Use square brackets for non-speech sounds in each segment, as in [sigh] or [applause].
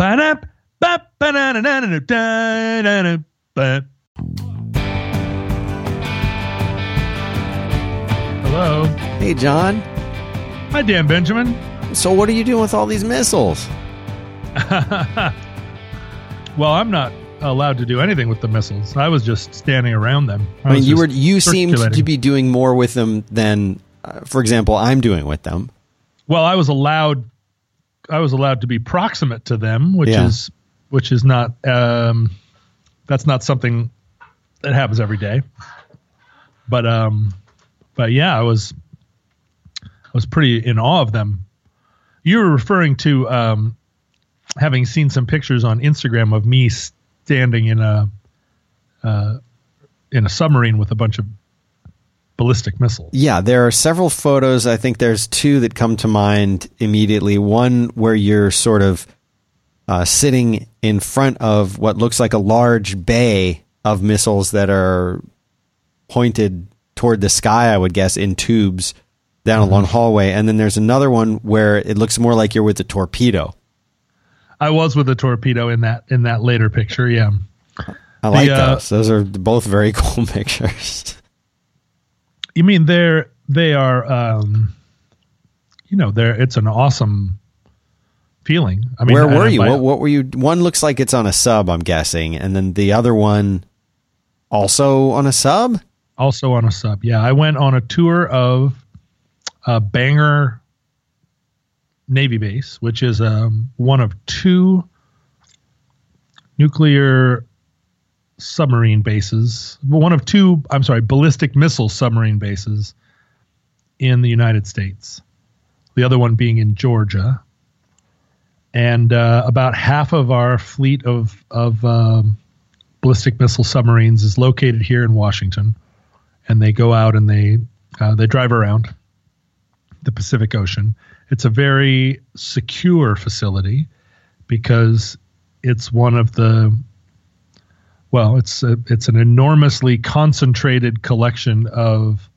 Ba-da. Hello. Hey, John. Hi, Dan Benjamin. So, what are you doing with all these missiles? [laughs] well, I'm not allowed to do anything with the missiles. I was just standing around them. I, mean, you were you seemed to be doing more with them than, uh, for example, I'm doing with them. Well, I was allowed. I was allowed to be proximate to them, which Yeah. is which is not. Um, that's not something that happens every day. But um, but yeah, I was. I was pretty in awe of them. You were referring to um, having seen some pictures on Instagram of me standing in a uh, in a submarine with a bunch of ballistic missiles. Yeah, there are several photos. I think there's two that come to mind immediately. One where you're sort of uh, sitting in front of what looks like a large bay of missiles that are pointed toward the sky, I would guess, in tubes down a long hallway. And then there's another one where it looks more like you're with a torpedo. I was with a torpedo in that in that later picture. Yeah. I like uh, those. Those are both very [laughs] cool pictures. You mean they're they are um you know, they're it's an awesome feeling. I mean Where were you? What, what were you? One looks like it's on a sub, I'm guessing, and then the other one also on a sub. also on a sub. Yeah, I went on a tour of uh, Bangor Navy base, which is um, one of two nuclear submarine bases. One of two, I'm sorry, ballistic missile submarine bases in the United States. The other one being in Georgia. And uh, about half of our fleet of of um, ballistic missile submarines is located here in Washington, and they go out and they uh, they drive around the Pacific Ocean. It's a very secure facility because it's one of the well, it's a, it's an enormously concentrated collection of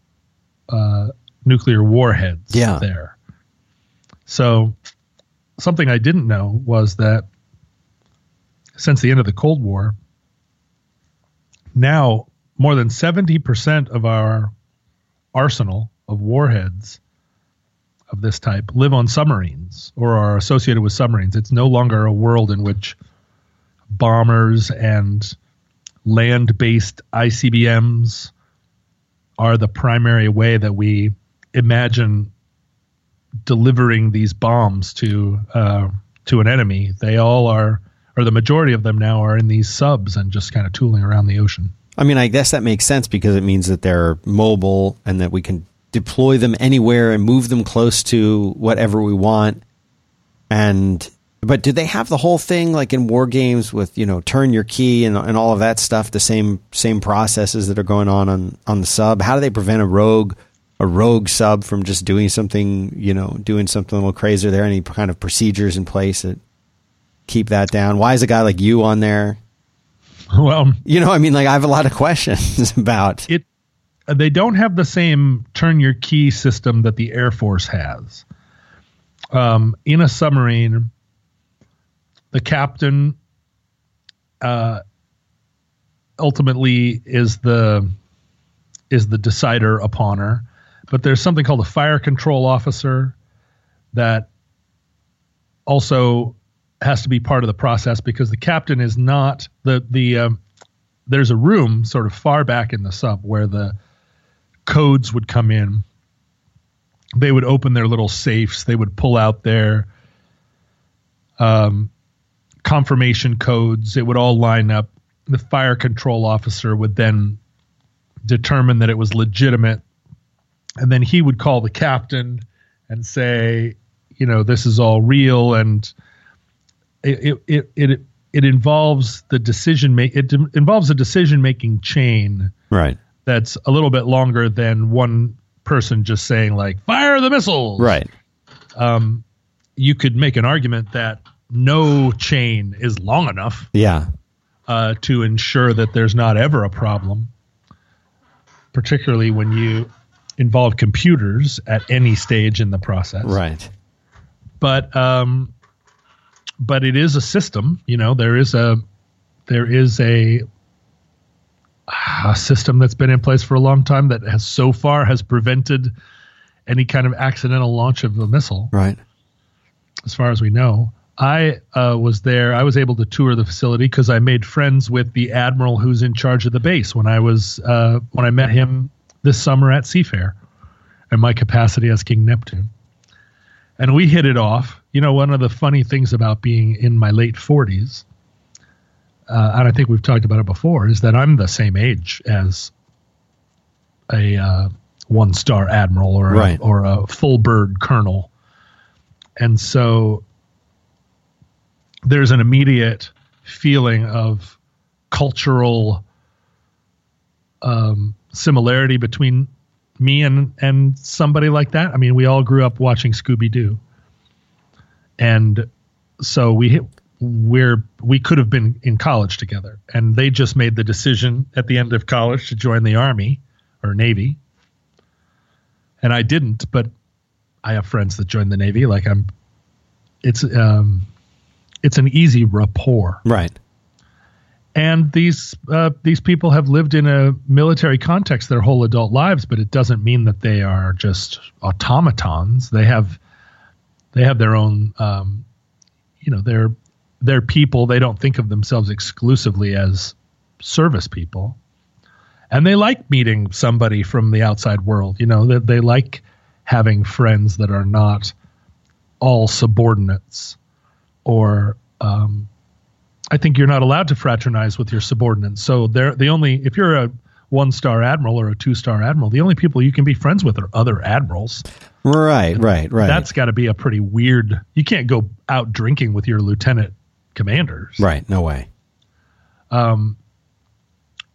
uh, nuclear warheads Yeah. there. So something I didn't know was that since the end of the Cold War, now more than 70% of our arsenal of warheads of this type live on submarines or are associated with submarines. It's no longer a world in which bombers and land based ICBMs are the primary way that we imagine delivering these bombs to uh, to an enemy. They all are, or the majority of them now are in these subs and just kind of tooling around the ocean. I mean, I guess that makes sense because it means that they're mobile and that we can deploy them anywhere and move them close to whatever we want. And but do they have the whole thing like in war games with you know turn your key and, and all of that stuff? The same same processes that are going on on on the sub. How do they prevent a rogue a rogue sub from just doing something you know doing something a little crazy? Are there any kind of procedures in place that keep that down? Why is a guy like you on there? [laughs] Well, You know, I mean, like I have a lot of [laughs] questions about. it they don't have the same turn your key system that the Air Force has. Um, in a submarine, the captain uh, ultimately is the is the decider upon her, but there's something called a fire control officer that also has to be part of the process because the captain is not the the um, there's a room sort of far back in the sub where the codes would come in. They would open their little safes. They would pull out their um, confirmation codes. It would all line up. The fire control officer would then determine that it was legitimate. And then he would call the captain and say, you know, this is all real. And it, it, it, it, it involves the decision make it de- involves a decision making chain Right. that's a little bit longer than one person just saying like fire the missiles Right. um, you could make an argument that no chain is long enough Yeah. uh, to ensure that there's not ever a problem particularly when you involve computers at any stage in the process Right. but um, but it is a system. You know, there is a there is a a system that's been in place for a long time that has so far has prevented any kind of accidental launch of a missile. Right. As far as we know, I uh, was there. I was able to tour the facility because I made friends with the admiral who's in charge of the base when I was uh, when I met him this summer at Seafair, in my capacity as King Neptune, and we hit it off. You know, one of the funny things about being in my late forties uh, and I think we've talked about it before, is that I'm the same age as a uh, one star admiral or right. a, or a full bird colonel, and so there's an immediate feeling of cultural um, similarity between me and and somebody like that. I mean, we all grew up watching Scooby Doo, and so we we're we could have been in college together. And they just made the decision at the end of college to join the army or navy. And i didn't but i have friends that joined the navy like i'm it's um it's an easy rapport right and these uh, these people have lived in a military context their whole adult lives but it doesn't mean that they are just automatons they have they have their own um, you know they're they're people. They don't think of themselves exclusively as service people. And they like meeting somebody from the outside world. You know, that they, they like having friends that are not all subordinates or um, I think you're not allowed to fraternize with your subordinates. So they're the only if you're a one star admiral or a two star admiral, the only people you can be friends with are other admirals. Right, right, right. That's got to be a pretty weird. You can't go out drinking with your lieutenant commanders. Right. No way. Um,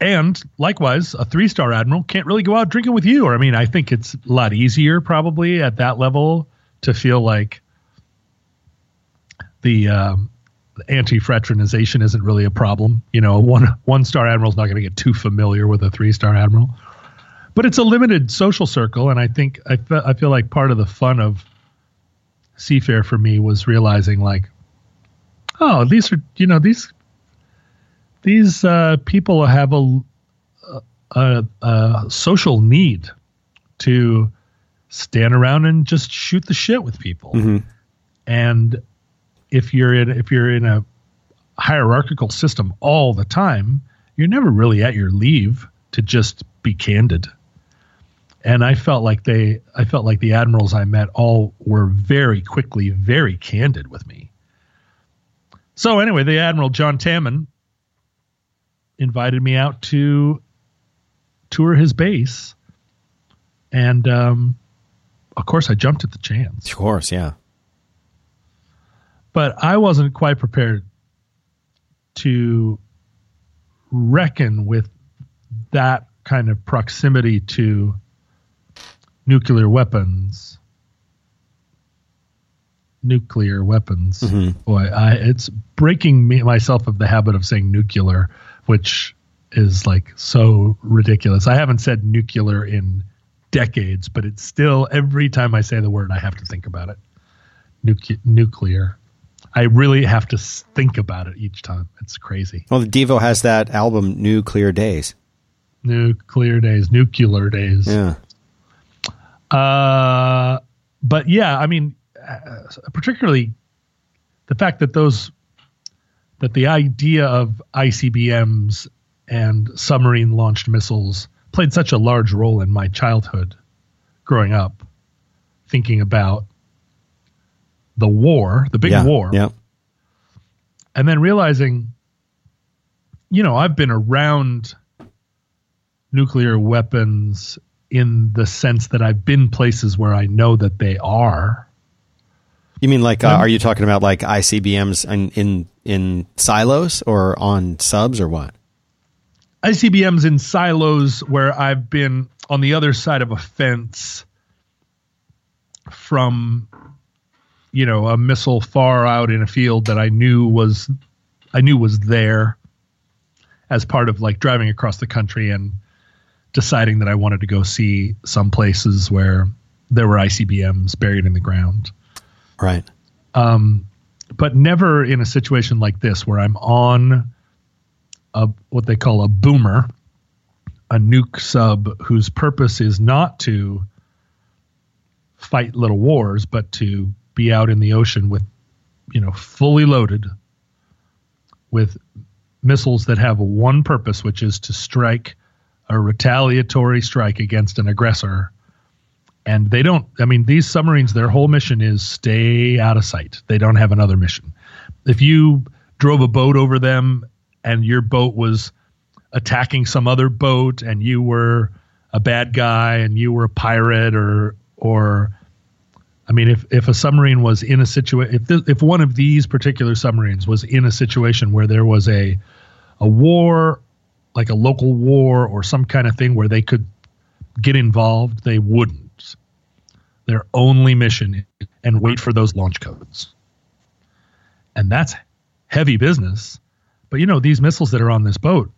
and likewise, a three star admiral can't really go out drinking with you. Or, I mean, I think it's a lot easier probably at that level to feel like the, um, anti fraternization isn't really a problem. You know, one one star admiral's not going to get too familiar with a three star admiral, but it's a limited social circle, and I think I, fe- I feel like part of the fun of Seafair for me was realizing like oh, these are you know these these uh, people have a, a, a social need to stand around and just shoot the shit with people. Mm-hmm. And if you're in if you're in a hierarchical system all the time, you're never really at your leave to just be candid. And I felt like they I felt like the admirals I met all were very quickly very candid with me. So anyway, the Admiral John Tammen invited me out to tour his base, and um, of course, I jumped at the chance. Of course, yeah. But I wasn't quite prepared to reckon with that kind of proximity to nuclear weapons nuclear weapons. Mm-hmm. Boy, I, it's breaking me myself of the habit of saying nuclear, which is like so ridiculous. I haven't said nuclear in decades, but it's still every time I say the word, I have to think about it. Nucle- nuclear. I really have to think about it each time. It's crazy. Well, the Devo has that album, Nuclear Days. Nuclear days, nuclear days. Yeah. Uh, but yeah, I mean, uh, particularly the fact that those that the idea of ICBMs and submarine launched missiles played such a large role in my childhood growing up thinking about the war, the big yeah, war. Yeah. And then realizing you know, I've been around nuclear weapons in the sense that I've been places where I know that they are you mean like, uh, are you talking about like ICBMs in, in in silos or on subs or what? ICBMs in silos where I've been on the other side of a fence from you know a missile far out in a field that I knew was I knew was there as part of like driving across the country and deciding that I wanted to go see some places where there were ICBMs buried in the ground. Right. Um, but never in a situation like this where I'm on a what they call a boomer, a nuke sub whose purpose is not to fight little wars, but to be out in the ocean with, you know, fully loaded with missiles that have one purpose, which is to strike a retaliatory strike against an aggressor. And they don't, I mean, these submarines, their whole mission is stay out of sight. They don't have another mission. If you drove a boat over them and your boat was attacking some other boat and you were a bad guy and you were a pirate or, or, I mean, if, if a submarine was in a situation, if, th- if one of these particular submarines was in a situation where there was a, a war like a local war or some kind of thing where they could get involved, they wouldn't. Their only mission and wait for those launch codes. And that's heavy business. But you know, these missiles that are on this boat,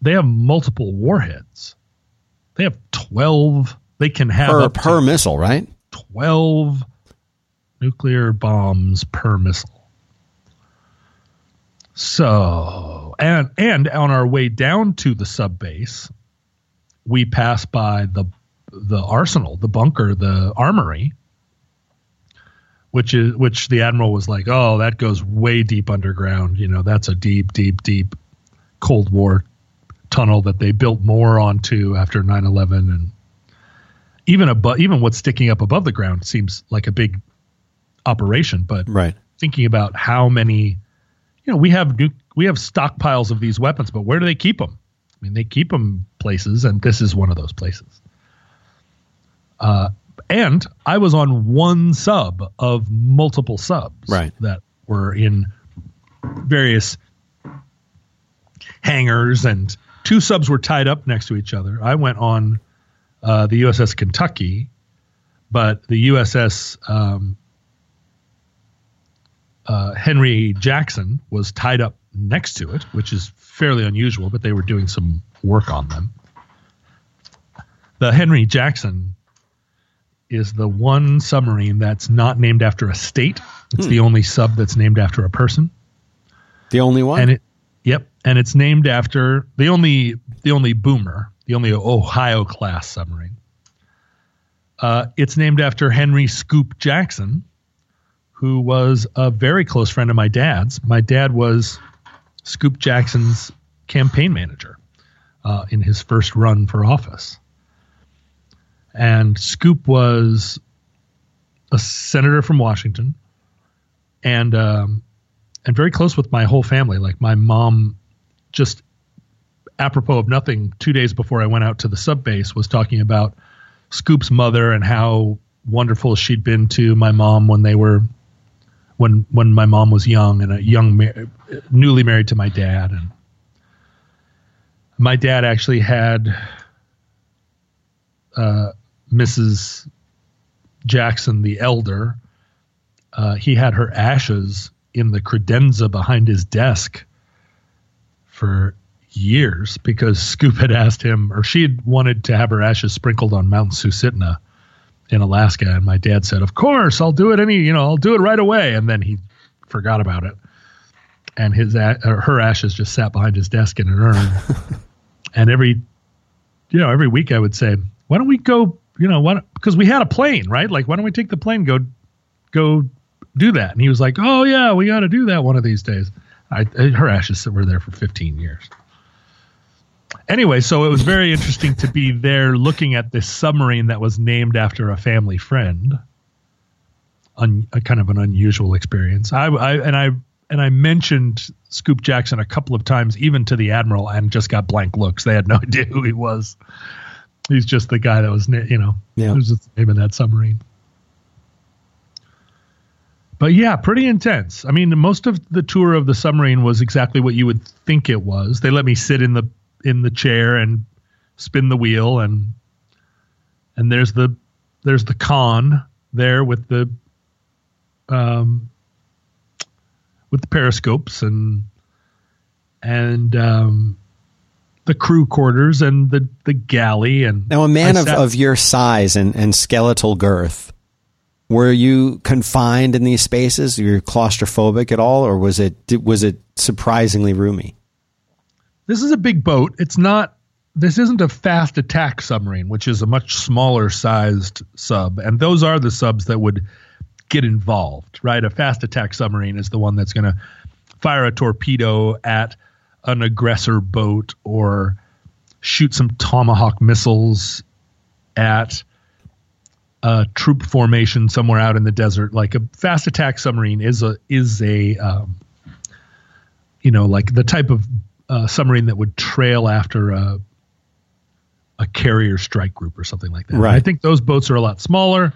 they have multiple warheads. They have 12, they can have per, per missile, right? 12 nuclear bombs per missile. So, and and on our way down to the sub base, we pass by the the arsenal, the bunker, the armory, which is which the admiral was like, "Oh, that goes way deep underground. You know, that's a deep, deep, deep Cold War tunnel that they built more onto after 9/11 and even above even what's sticking up above the ground seems like a big operation, but right. thinking about how many you know, we have new, we have stockpiles of these weapons, but where do they keep them? I mean, they keep them places, and this is one of those places. Uh, and I was on one sub of multiple subs right. that were in various hangars, and two subs were tied up next to each other. I went on uh, the USS Kentucky, but the USS um, uh, Henry Jackson was tied up next to it, which is fairly unusual, but they were doing some work on them. The Henry Jackson is the one submarine that's not named after a state. It's hmm. the only sub that's named after a person. The only one. And it, yep, and it's named after the only the only boomer, the only Ohio class submarine. Uh, it's named after Henry Scoop Jackson, who was a very close friend of my dad's. My dad was Scoop Jackson's campaign manager uh, in his first run for office. And Scoop was a senator from Washington and um, and very close with my whole family. Like my mom, just apropos of nothing, two days before I went out to the sub base, was talking about Scoop's mother and how wonderful she'd been to my mom when they were when when my mom was young and a young newly married to my dad and my dad actually had uh, Mrs. Jackson the elder uh, he had her ashes in the credenza behind his desk for years because Scoop had asked him, or she had wanted to have her ashes sprinkled on Mount Susitna in Alaska, and my dad said, "Of course, I'll do it any, you know, I'll do it right away." And then he forgot about it, and his her ashes just sat behind his desk in an urn. [laughs] and every, you know, every week I would say, "Why don't we go?" You know, what? Because we had a plane, right? Like, why don't we take the plane, go, go, do that? And he was like, "Oh yeah, we got to do that one of these days." I, her ashes were there for 15 years anyway, so it was very interesting to be there looking at this submarine that was named after a family friend. Un, a kind of an unusual experience. I, I and I and I mentioned Scoop Jackson a couple of times, even to the admiral, and just got blank looks. They had no [laughs] idea who he was. He's just the guy that was, you know, yeah. was just the name of that submarine. But yeah, pretty intense. I mean, most of the tour of the submarine was exactly what you would think it was. They let me sit in the in the chair and spin the wheel and and there's the there's the con there with the um with the periscopes and and um the crew quarters and the the galley and now a man of, of your size and and skeletal girth Were you confined in these spaces? Were you claustrophobic at all, or was it was it surprisingly roomy? This is a big boat. It's not. This isn't a fast attack submarine, which is a much smaller sized sub, and those are the subs that would get involved, right? A fast attack submarine is the one that's going to fire a torpedo at an aggressor boat or shoot some tomahawk missiles at a troop formation somewhere out in the desert. Like a fast attack submarine is a is a um, you know like the type of uh, submarine that would trail after a a carrier strike group or something like that. Right. I think those boats are a lot smaller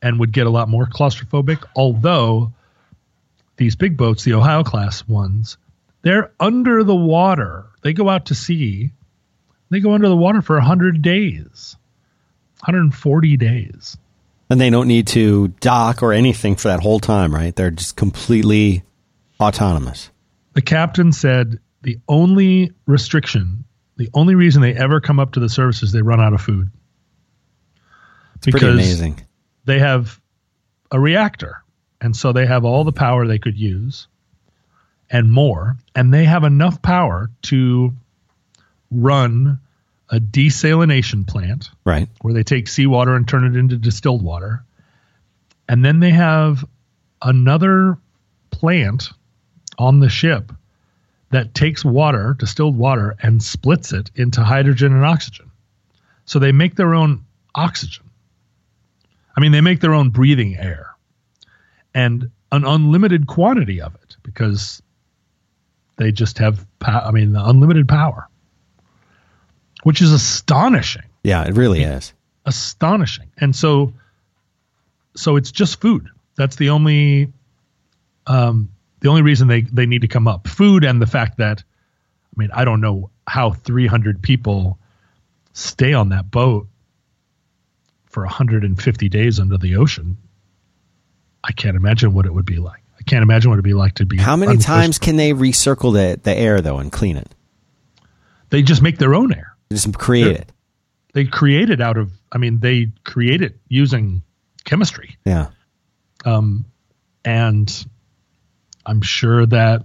and would get a lot more claustrophobic. Although these big boats, the Ohio class ones, they're under the water. They go out to sea. They go under the water for 100 days, 140 days. And they don't need to dock or anything for that whole time, right? They're just completely autonomous. The captain said the only restriction, the only reason they ever come up to the surface is they run out of food. It's pretty amazing. They have a reactor, and so they have all the power they could use and more, and they have enough power to run a desalination plant, right, where they take seawater and turn it into distilled water, and then they have another plant on the ship that takes water, distilled water, and splits it into hydrogen and oxygen. So they make their own oxygen. I mean, they make their own breathing air and an unlimited quantity of it because they just have, I mean, unlimited power, which is astonishing. Yeah, it really is astonishing. And so, so it's just food. That's the only, um, the only reason they they need to come up. Food and the fact that, I mean, I don't know how 300 people stay on that boat for 150 days under the ocean. I can't imagine what it would be like. I can't imagine what it'd be like to be. How many times can they recircle the, the air though and clean it? They just make their own air. They just create They're, it. They create it out of. I mean, they create it using chemistry. Yeah. Um, and I'm sure that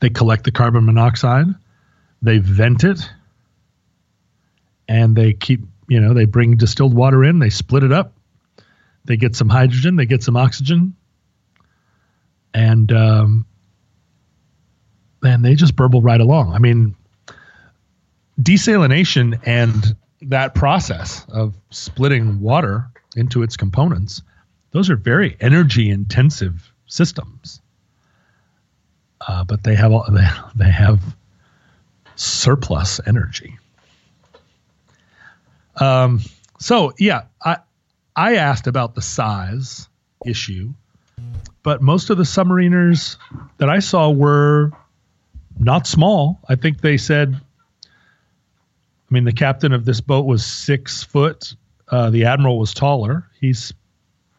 they collect the carbon monoxide, they vent it, and they keep. You know, they bring distilled water in, they split it up, they get some hydrogen, they get some oxygen, and um, and they just burble right along. I mean, desalination and that process of splitting water into its components, those are very energy intensive systems. Uh, but they have [laughs] they, they have surplus energy. Um, so yeah, I I asked about the size issue but most of the submariners that I saw were not small. I think they said, I mean, the captain of this boat was six foot. Uh, the admiral was taller. He's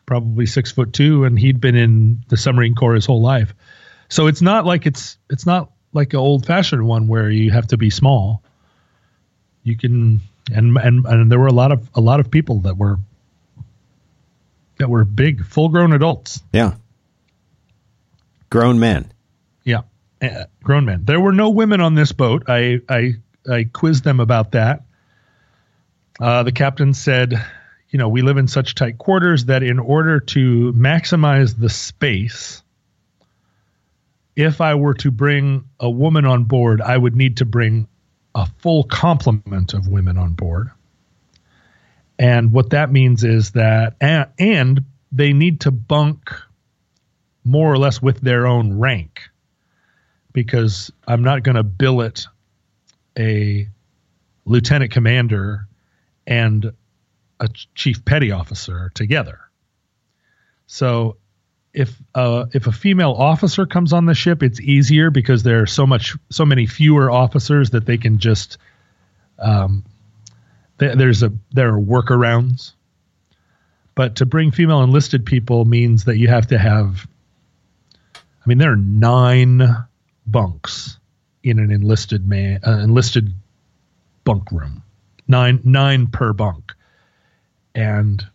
probably six foot two, and he'd been in the submarine corps his whole life. So it's not like it's it's not like an old fashioned one where you have to be small. You can and and and there were a lot of a lot of people that were that were big, full grown adults. Yeah. Grown men. Yeah, uh, grown men. There were no women on this boat. I I I quizzed them about that. Uh, the captain said, "You know, we live in such tight quarters that in order to maximize the space." If I were to bring a woman on board, I would need to bring a full complement of women on board. And what that means is that, and, and they need to bunk more or less with their own rank because I'm not going to billet a lieutenant commander and a chief petty officer together. So if uh, if a female officer comes on the ship, it's easier because there are so much so many fewer officers that they can just um, th- there's a there are workarounds. But to bring female enlisted people means that you have to have I mean, there are nine bunks in an enlisted man uh, enlisted bunk room, nine nine per bunk, and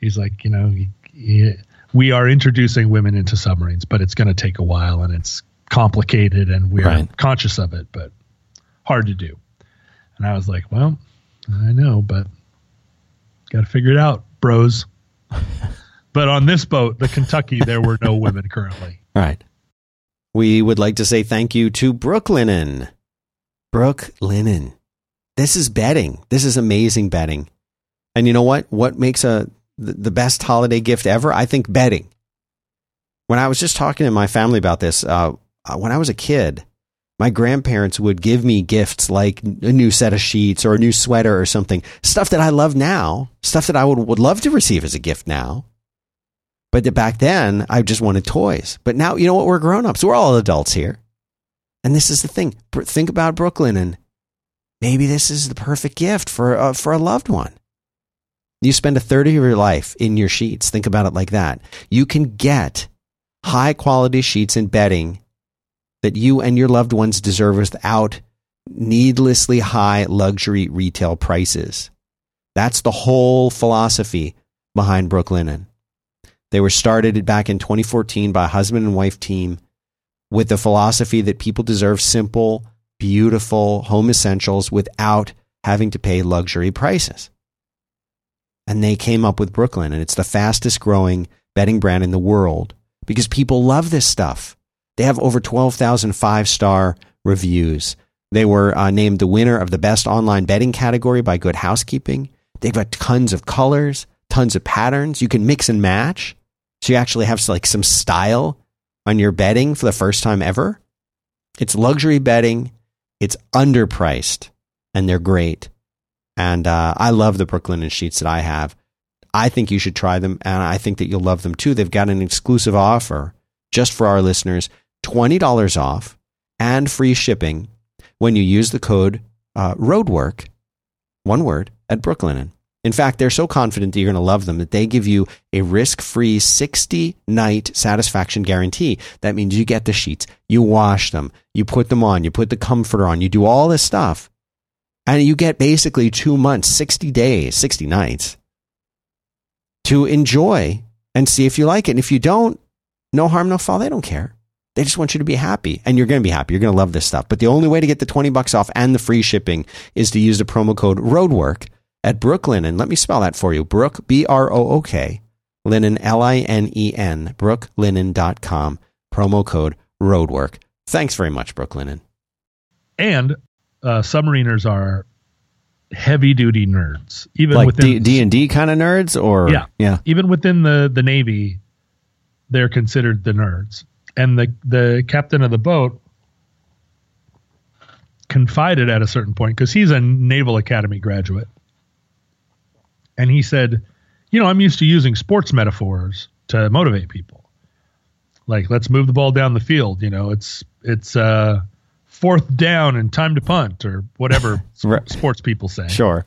he's like, you know, you, yeah, we are introducing women into submarines, but it's going to take a while and it's complicated and we're Right. conscious of it, but hard to do. And I was like, well, I know, but got to figure it out, bros. [laughs] but on this boat, the Kentucky, there were no women currently. Right. We would like to say thank you to Brooklinen. Brooklinen. This is bedding. This is amazing bedding. And you know what? What makes a the best holiday gift ever? I think bedding. When I was just talking to my family about this, uh, uh, when I was a kid, my grandparents would give me gifts like a new set of sheets or a new sweater or something, stuff that I love now, stuff that I would, would love to receive as a gift now. But back then, I just wanted toys. But now, you know what? We're grown ups. We're all adults here. And this is the thing. Think about Brooklinen, and maybe this is the perfect gift for uh, for a loved one. You spend a third of your life in your sheets. Think about it like that. You can get high quality sheets and bedding that you and your loved ones deserve without needlessly high luxury retail prices. That's the whole philosophy behind Brooklinen. They were started back in 2014 by a husband and wife team with the philosophy that people deserve simple, beautiful home essentials without having to pay luxury prices. And they came up with Brooklinen, and it's the fastest growing bedding brand in the world because people love this stuff. They have over 12,000 five star reviews. They were uh, named the winner of the best online bedding category by Good Housekeeping. They've got tons of colors, tons of patterns. You can mix and match. So you actually have like some style on your bedding for the first time ever. It's luxury bedding. It's underpriced and they're great. And uh, I love the Brooklinen sheets that I have. I think you should try them and I think that you'll love them too. They've got an exclusive offer just for our listeners $20 off and free shipping when you use the code uh, ROADWORK, one word, at Brooklinen. In fact, they're so confident that you're going to love them that they give you a risk free 60 night satisfaction guarantee. That means you get the sheets, you wash them, you put them on, you put the comforter on, you do all this stuff, and you get basically two months, 60 days, 60 nights to enjoy and see if you like it. And if you don't, no harm, no foul. They don't care. They just want you to be happy and you're going to be happy. You're going to love this stuff. But the only way to get the 20 bucks off and the free shipping is to use the promo code ROADWORK at Brooklinen. And let me spell that for you. Brook, B R O O K, linen, L I N E N, brooklinen.com, promo code ROADWORK. Thanks very much, Brooklinen. And uh, submariners are heavy duty nerds, even Like within D and D kind of nerds, or Yeah. yeah, even within the the Navy, they're considered the nerds. And the the captain of the boat confided at a certain point because he's a Naval Academy graduate, and he said, "You know, I'm used to using sports metaphors to motivate people. Like, let's move the ball down the field. You know, it's it's uh, fourth down and time to punt or whatever [laughs] Right. sports people say." sure,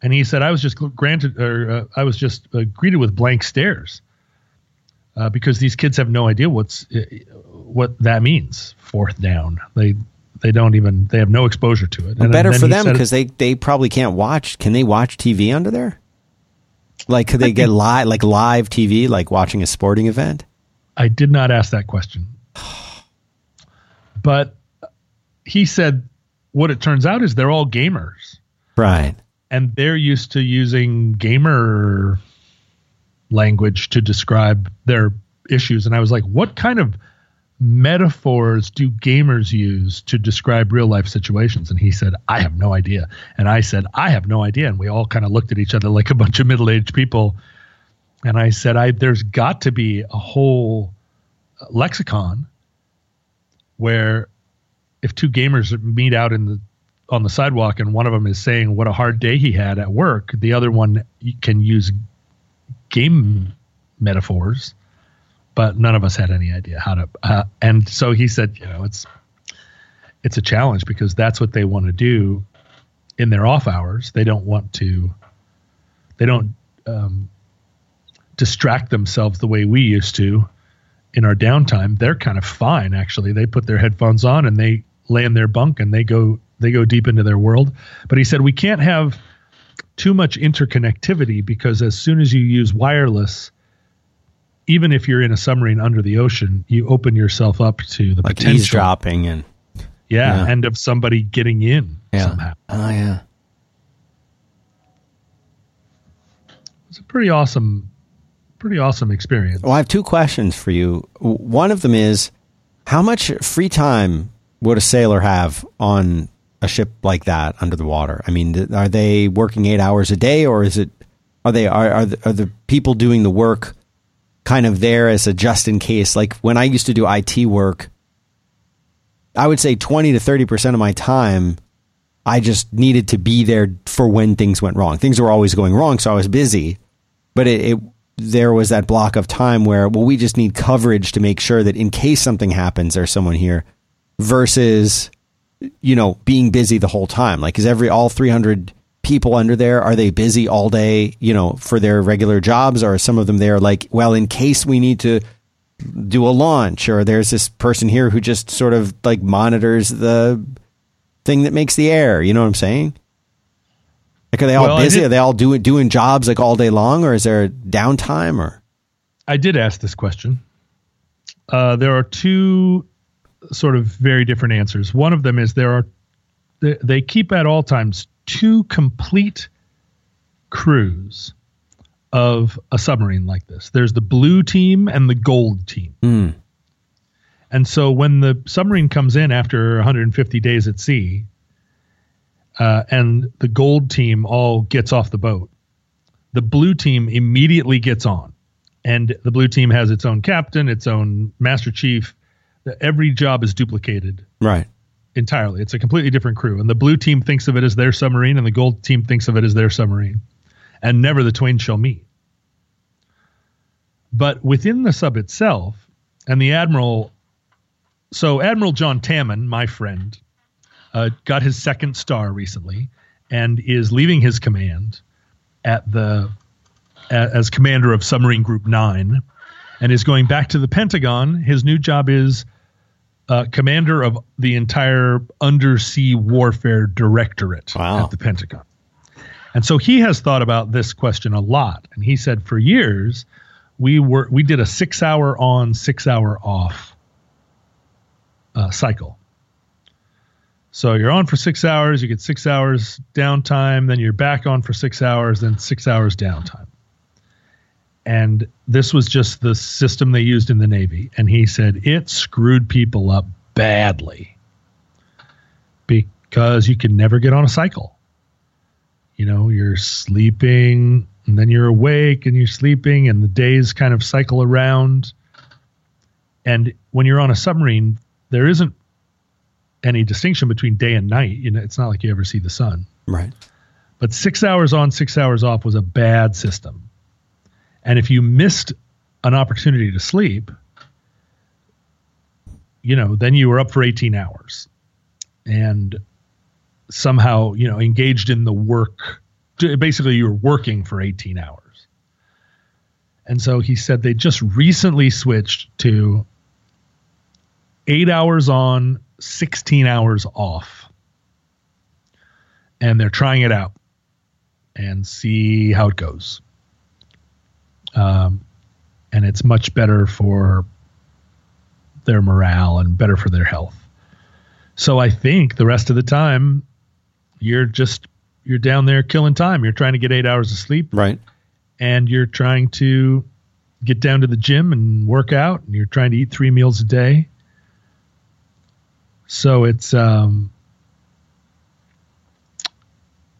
and he said I was just granted or uh, I was just uh, greeted with blank stares uh, because these kids have no idea what's uh, what that means fourth down they they don't even they have no exposure to it Well, And better then for he them because they they probably can't watch. Can they watch TV under there? Like, could they get live like live TV, like watching a sporting event? I did not ask that question [sighs] but he said what it turns out is they're all gamers. Right. and they're used to using gamer language to describe their issues. And i was like what kind of metaphors do gamers use to describe real life situations? And he said i have no idea. And i said i have no idea. And we all kind of looked at each other like a bunch of middle-aged people. And i said i there's got to be a whole lexicon where if two gamers meet out in the on the sidewalk and one of them is saying what a hard day he had at work, the other one can use game metaphors, but none of us had any idea how to. Uh, and so he said, you know, it's it's a challenge because that's what they want to do in their off hours. They don't want to. They don't um, distract themselves the way we used to in our downtime. They're kind of fine actually. They put their headphones on and they lay in their bunk and they go they go deep into their world. But he said we can't have too much interconnectivity because as soon as you use wireless, even if you're in a submarine under the ocean, you open yourself up to the like potential, eavesdropping and yeah, yeah. and of somebody getting in yeah. somehow. Oh yeah. It's a pretty awesome, pretty awesome experience. Well, I have two questions for you. One of them is how much free time would a sailor have on a ship like that under the water? I mean, are they working eight hours a day, or is it are they are are the, are the people doing the work kind of there as a just in case? Like when I used to do IT work, I would say twenty to thirty percent of my time. I just needed to be there for when things went wrong. Things were always going wrong, so I was busy. But it, it there was that block of time where well, we just need coverage to make sure that in case something happens, there's someone here. Versus, you know, being busy the whole time. Like, is every all 300 people under there are they busy all day? You know, for their regular jobs, or are some of them there like, well, in case we need to do a launch, or there's this person here who just sort of like monitors the thing that makes the air. You know what I'm saying? Like, are they all Well, busy? did- Are they all doing doing jobs like all day long, or is there downtime? Or I did ask this question. Uh, there are two sort of very different answers. One of them is there are they, they keep at all times two complete crews of a submarine like this. There's the blue team and the gold team. Mm. And so when the submarine comes in after 150 days at sea, uh, and the gold team all gets off the boat, the blue team immediately gets on. And the blue team has its own captain, its own master chief. Every job is duplicated right, entirely. It's a completely different crew. And the blue team thinks of it as their submarine, and the gold team thinks of it as their submarine. And never the twain shall meet. But within the sub itself, and the admiral, so Admiral John Tammen, my friend, uh, got his second star recently, and is leaving his command at the a- as commander of Submarine Group Nine, and is going back to the Pentagon. His new job is uh, commander of the entire undersea warfare directorate Wow. at the Pentagon. And so he has thought about this question a lot. And he said, for years, we were we did a six hour on, six hour off uh, cycle. So you're on for six hours, you get six hours downtime, then you're back on for six hours, then six hours downtime. And this was just the system they used in the Navy. And he said it screwed people up badly because you can never get on a cycle. You know, you're sleeping and then you're awake and you're sleeping and the days kind of cycle around. And when you're on a submarine, there isn't any distinction between day and night. You know, it's not like you ever see the sun. right. But six hours on, six hours off was a bad system. And if you missed an opportunity to sleep, you know, then you were up for 18 hours and somehow, you know, engaged in the work. Basically, you were working for 18 hours. And so he said they just recently switched to eight hours on, 16 hours off. And they're trying it out and see how it goes. Um, and it's much better for their morale and better for their health. So I think the rest of the time you're just you're down there killing time. You're trying to get 8 hours of sleep Right. and you're trying to get down to the gym and work out and you're trying to eat 3 meals a day. So it's um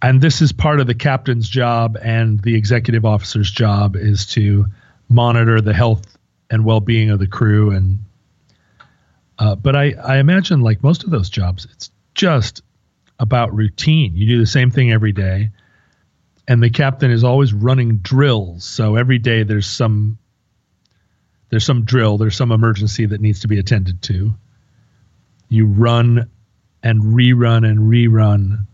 and this is part of the captain's job and the executive officer's job is to monitor the health and well-being of the crew and uh, but I, I imagine like most of those jobs it's just about routine. You do the same thing every day. And the captain is always running drills. So every day there's some there's some drill there's some emergency that needs to be attended to. You run and rerun and rerun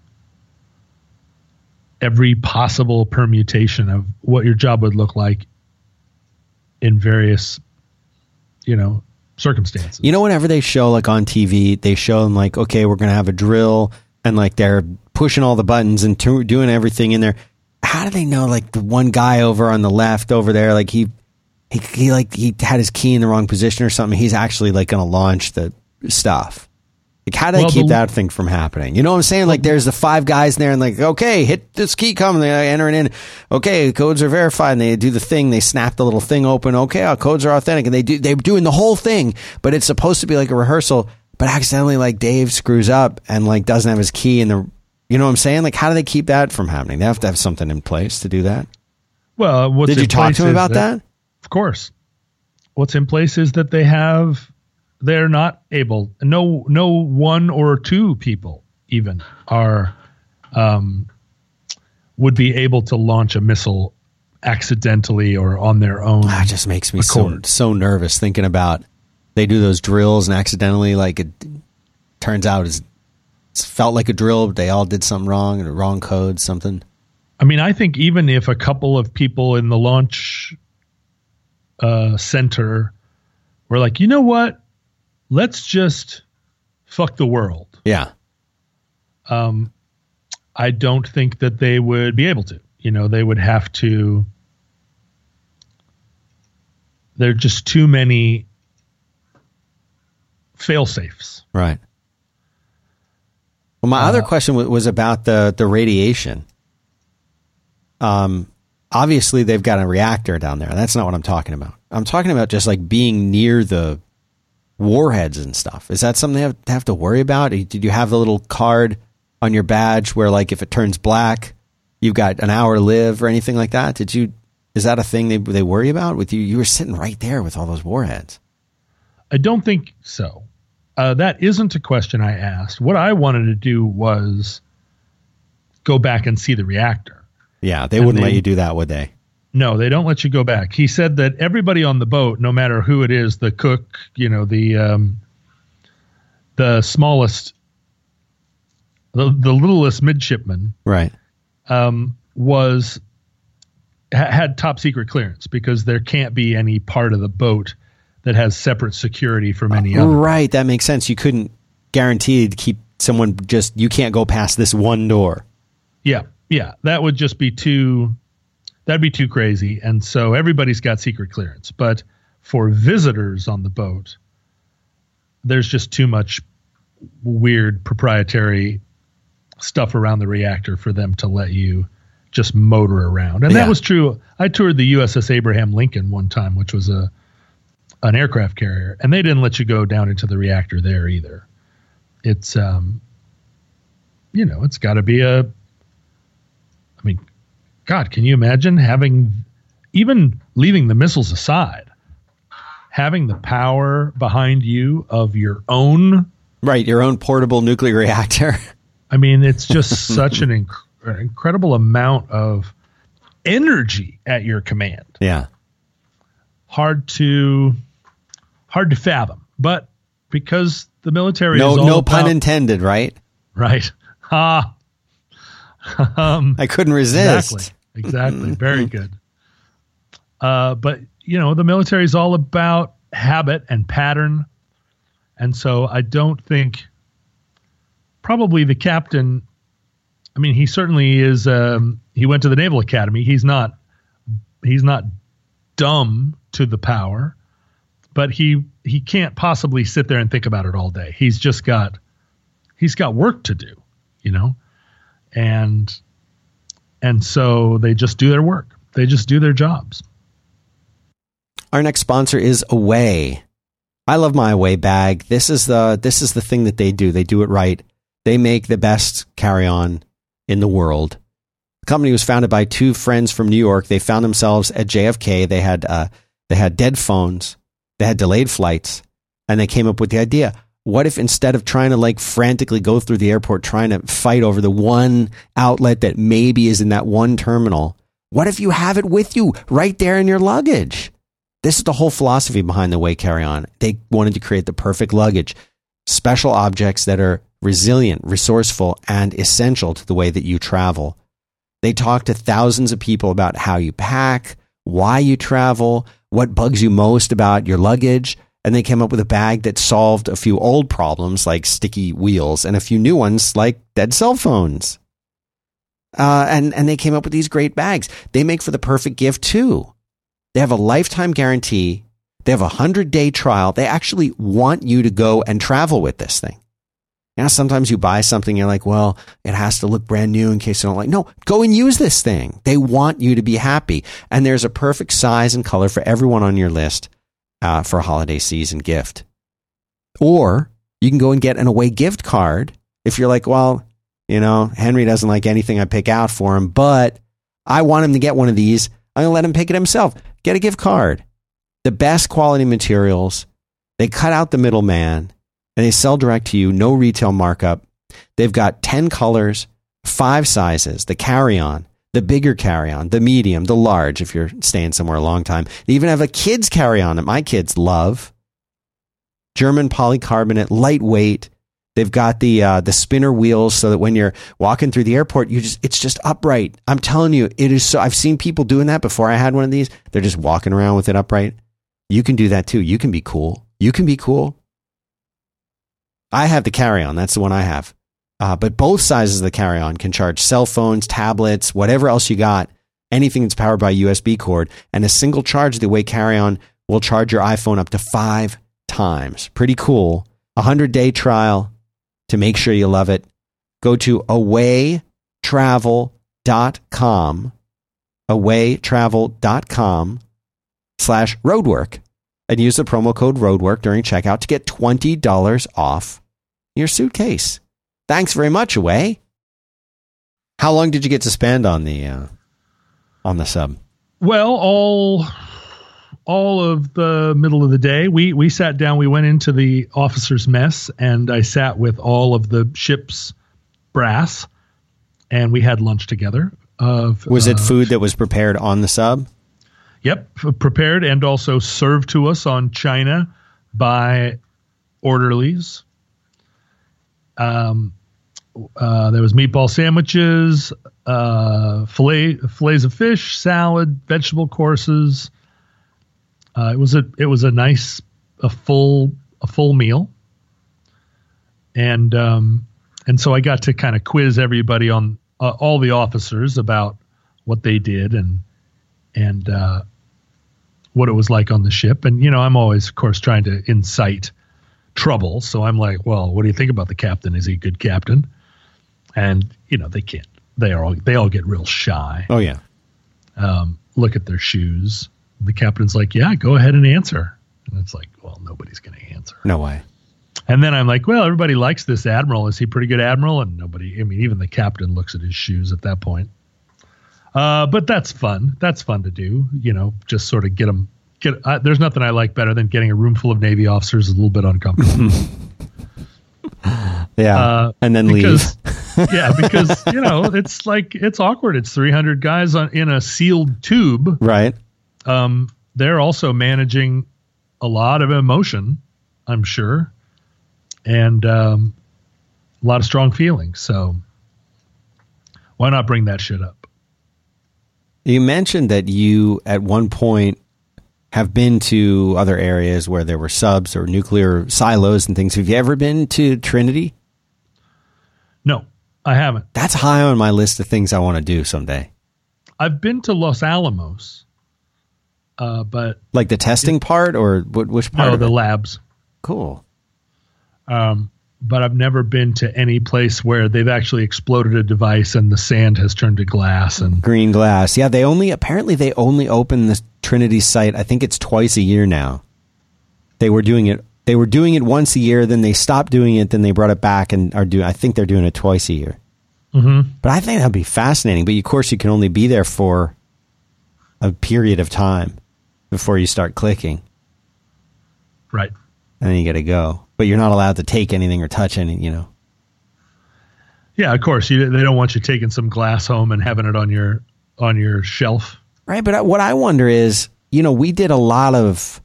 every possible permutation of what your job would look like in various you know circumstances You know, whenever they show like on TV, they show them like, okay, we're gonna have a drill, and like they're pushing all the buttons and to- doing everything in there. How do they know like the one guy over on the left over there, like he he, he like he had his key in the wrong position or something. He's actually like going to launch the stuff. Like, how do they Well, keep the- that thing from happening? You know what I'm saying? Like, there's the five guys there, and like, okay, hit this key, come, they enter it in. Okay, codes are verified, and they do the thing. They snap the little thing open. Okay, our codes are authentic, and they do they're doing the whole thing, but it's supposed to be like a rehearsal. But accidentally, like Dave screws up and like doesn't have his key in the. You know what I'm saying? Like, how do they keep that from happening? They have to have something in place to do that. Well, what's Did you talk to him about that? Of course. What's in place is that they have they're not able no no one or two people even are um would be able to launch a missile accidentally or on their own. That just makes me so so nervous thinking about they do those drills and accidentally like it turns out it's, it's felt like a drill but they all did something wrong and a wrong code something I mean, I think even if a couple of people in the launch uh, center were like, you know what, let's just fuck the world. yeah um, I don't think that they would be able to. You know, they would have to. There are just too many fail safes. right well my other Uh, question wa- was about the the radiation um obviously they've got a reactor down there that's not what i'm talking about i'm talking about just like being near the warheads and stuff. Is that something they have, have to worry about? Did you have the little card on your badge where, like, if it turns black, you've got an hour to live or anything like that? Did you? Is that a thing they they worry about with you? You were sitting right there with all those warheads. I don't think so. Uh, that isn't a question I asked. What I wanted to do was go back and see the reactor. Yeah, they And wouldn't they- let you do that, would they? No, they don't let you go back. He said that everybody on the boat, no matter who it is, the cook, you know, the um, the smallest, the, the littlest midshipman, Right. um, was ha- had top secret clearance because there can't be any part of the boat that has separate security from any other. Right. That makes sense. You couldn't guarantee to keep someone just. You can't go past this one door. Yeah, yeah, that would just be too. That'd be too crazy, and so everybody's got secret clearance. But for visitors on the boat, there's just too much weird proprietary stuff around the reactor for them to let you just motor around. And Yeah. that was true. I toured the USS Abraham Lincoln one time, which was a an aircraft carrier, and they didn't let you go down into the reactor there either. It's um, you know, it's got to be a. God, can you imagine having, even leaving the missiles aside, having the power behind you of your own? Right. Your own portable nuclear reactor. [laughs] I mean, it's just [laughs] such an inc- incredible amount of energy at your command. yeah. Hard to, hard to fathom, but because the military No. is all No about, pun intended. Right. right? [laughs] Ah, um, I couldn't resist. Exactly. Exactly. [laughs] Very good. Uh, but you know, the military is all about habit and pattern, and so I don't think probably the captain. I mean, he certainly is. Um, he went to the Naval Academy. He's not. He's not dumb to the power, but he he can't possibly sit there and think about it all day. He's just got he's got work to do, you know, and and so they just do their work. They just do their jobs. Our next sponsor is Away. I love my Away bag. This is the this is the thing that they do. They do it right. They make the best carry-on in the world. The company was founded by two friends from New York. They found themselves at JFK. They had uh, they had dead phones. They had delayed flights, and they came up with the idea. What if instead of trying to like frantically go through the airport trying to fight over the one outlet that maybe is in that one terminal, what if you have it with you right there in your luggage? This is the whole philosophy behind the way carry on. They wanted to create the perfect luggage, special objects that are resilient, resourceful, and essential to the Away that you travel. They talk to thousands of people about how you pack, why you travel, what bugs you most about your luggage, and they came up with a bag that solved a few old problems like sticky wheels and a few new ones like dead cell phones. Uh, and and they came up with these great bags. They make for the perfect gift too. They have a lifetime guarantee. They have a hundred day trial. They actually want you to go and travel with this thing. Now, sometimes you buy something, you're like, well, it has to look brand new in case you don't like. No, go and use this thing. They want you to be happy. And there's a perfect size and color for everyone on your list uh, for a holiday season gift. Or you can go and get an Away gift card if you're like, well, you know, Henry doesn't like anything I pick out for him, but I want him to get one of these. I'm going to let him pick it himself. Get a gift card. The best quality materials. They cut out the middleman and they sell direct to you, no retail markup. They've got 10 colors, five sizes, the carry on, the bigger carry on, the medium, the large if you're staying somewhere a long time. They even have a kids carry on that my kids love. German polycarbonate, lightweight. They've got the uh, the spinner wheels so that when you're walking through the airport, you just it's just upright. I'm telling you, it is so. I've seen people doing that before. I had one of these. They're just walking around with it upright. You can do that too. You can be cool. You can be cool. I have the carry on. That's the one I have. Uh, but both sizes of the carry on can charge cell phones, tablets, whatever else you got, anything that's powered by USB cord. And a single charge the Away carry on will charge your iPhone up to five times. Pretty cool. A 100 day trial to make sure you love it. Go to awaytravel.com, awaytravel.com slash roadwork and use the promo code ROADWORK during checkout to get $20 off your suitcase. Thanks very much, Away. How long did you get to spend on the uh, on the sub? Well, all all of the middle of the day, we we sat down. We went into the officers' mess, and I sat with all of the ship's brass, and we had lunch together. Of was it uh, food that was prepared on the sub? Yep, prepared and also served to us on china by orderlies. Um, uh, there was meatball sandwiches, uh, fillet fillets of fish, salad, vegetable courses. Uh, it was a it was a nice a full a full meal, and um, and so I got to kind of quiz everybody on uh, all the officers about what they did and and uh, what it was like on the ship. And you know, I'm always, of course, trying to incite trouble. So I'm like, well, what do you think about the captain? Is he a good captain? And you know, they can't. They are all they all get real shy. Oh yeah. Um, look at their shoes. The captain's like, yeah, go ahead and answer. And it's like, well, nobody's going to answer. No way. And then I'm like, well, everybody likes this admiral. Is he pretty good admiral? And nobody. I mean, even the captain looks at his shoes at that point. Uh, but that's fun. That's fun to do. You know, just sort of get them. Get. Uh, there's nothing I like better than getting a room full of Navy officers a little bit uncomfortable. [laughs] [laughs] yeah, uh, and then because, leave. [laughs] yeah, because you know it's like it's awkward. It's 300 guys on, in a sealed tube. Right. Um, they're also managing a lot of emotion, I'm sure, and um, a lot of strong feelings. So why not bring that shit up? You mentioned that you, at one point, have been to other areas where there were subs or nuclear silos and things. Have you ever been to Trinity? No, I haven't. That's high on my list of things I want to do someday. I've been to Los Alamos, uh, but like the testing it, part or which part? No, the labs. Cool. Um, but I've never been to any place where they've actually exploded a device and the sand has turned to glass and green glass. Yeah, they only apparently they only open the Trinity site. I think it's twice a year now. They were doing it. They were doing it once a year, then they stopped doing it, then they brought it back and are doing. I think they're doing it twice a year. Mm-hmm. But I think that'd be fascinating. But of course, you can only be there for a period of time before you start clicking. Right. And then you got to go but you're not allowed to take anything or touch any, you know. Yeah, of course. You, they don't want you taking some glass home and having it on your on your shelf. Right, but what I wonder is, you know, we did a lot of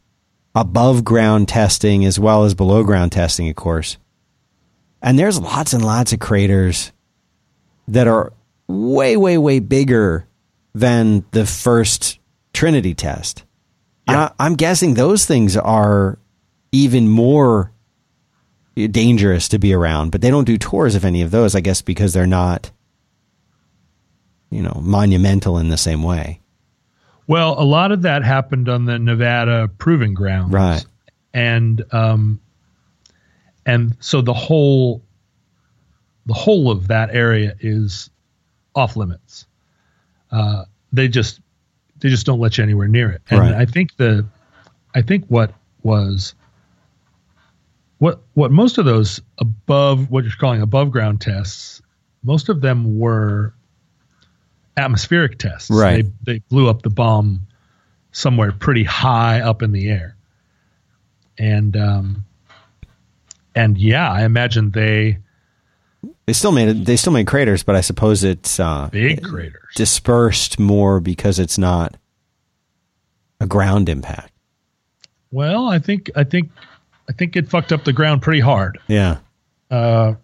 above ground testing as well as below ground testing, of course. And there's lots and lots of craters that are way, way, way bigger than the first Trinity test. Yeah. I, I'm guessing those things are even more dangerous to be around. But they don't do tours of any of those, I guess, because they're not, you know, monumental in the same way. Well, a lot of that happened on the Nevada proving grounds, Right. And um, and so the whole the whole of that area is off limits. Uh, they just they just don't let you anywhere near it. And Right. I think the I think what was what what most of those above what you're calling above ground tests, most of them were atmospheric tests. Right. They they blew up the bomb somewhere pretty high up in the air. And um and yeah, I imagine they They still made it. They still made craters, but I suppose it's uh, big craters. dispersed more because it's not a ground impact. Well, I think I think I think it fucked up the ground pretty hard. Yeah. Uh,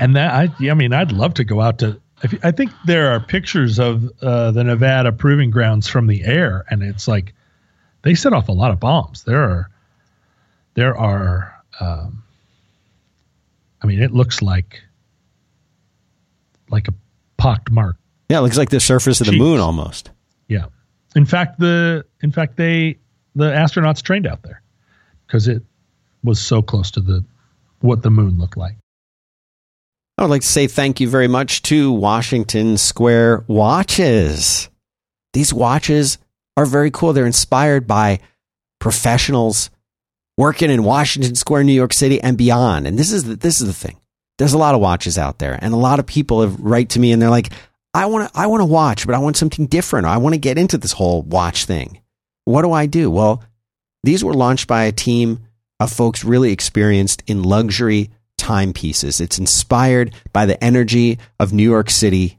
and that I, yeah, I mean, I'd love to go out to. if- I think there are pictures of uh, the Nevada proving grounds from the air, and it's like they set off a lot of bombs. There are, there are. Um, I mean, it looks like like a pocked mark. Yeah, it looks like the surface of the moon almost. Yeah. In fact, the in fact they the astronauts trained out there because it was so close to the what the moon looked like. I would like to say thank you very much to Washington Square Watches. These watches are very cool. They're inspired by professionals working in Washington Square, New York City, and beyond. And this is the, this is the thing. There's a lot of watches out there, and a lot of people have write to me and they're like, "I want to I want to watch, but I want something different. I want to get into this whole watch thing. What do I do?" Well, these were launched by a team of folks really experienced in luxury timepieces. It's inspired by the energy of New York City.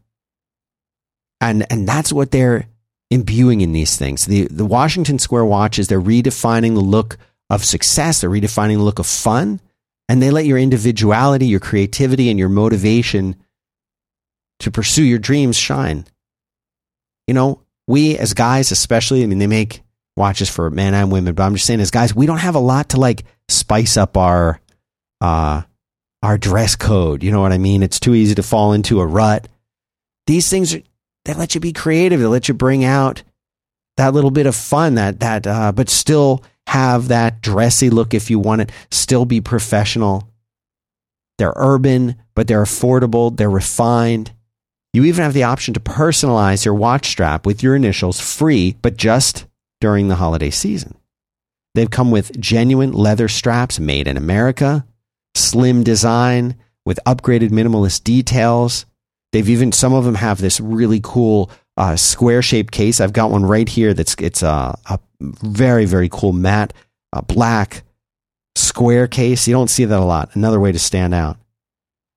And and that's what they're imbuing in these things. The the Washington Square watches, they're redefining the look of success, they're redefining the look of fun, and they let your individuality, your creativity, and your motivation to pursue your dreams shine. You know, we as guys, especially, I mean, they make watches for men and women, but I'm just saying, as guys, we don't have a lot to like spice up our uh our dress code. You know what I mean? It's too easy to fall into a rut. These things are, they let you be creative. They let you bring out that little bit of fun that that uh, but still have that dressy look if you want it. Still be professional. They're urban, but they're affordable. They're refined. You even have the option to personalize your watch strap with your initials free, but just during the holiday season. They've come with genuine leather straps made in America, slim design with upgraded minimalist details. They've even some of them have this really cool uh, square shaped case. I've got one right here. That's it's a, a very very cool matte uh, black square case. You don't see that a lot. Another way to stand out.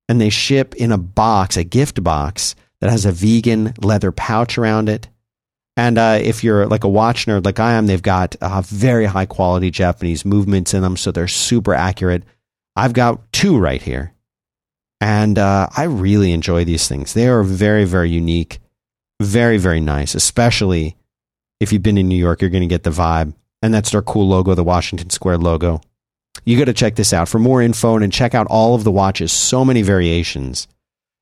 And they ship in a box, a gift box that has a vegan leather pouch around it. And uh, if you're like a watch nerd like I am, they've got uh, very high quality Japanese movements in them, so they're super accurate. I've got two right here. And uh, I really enjoy these things. They are very, very unique, very, very nice, especially if you've been in New York, you're going to get the vibe. And that's their cool logo, the Washington Square logo. You got to check this out. For more info and check out all of the watches, so many variations,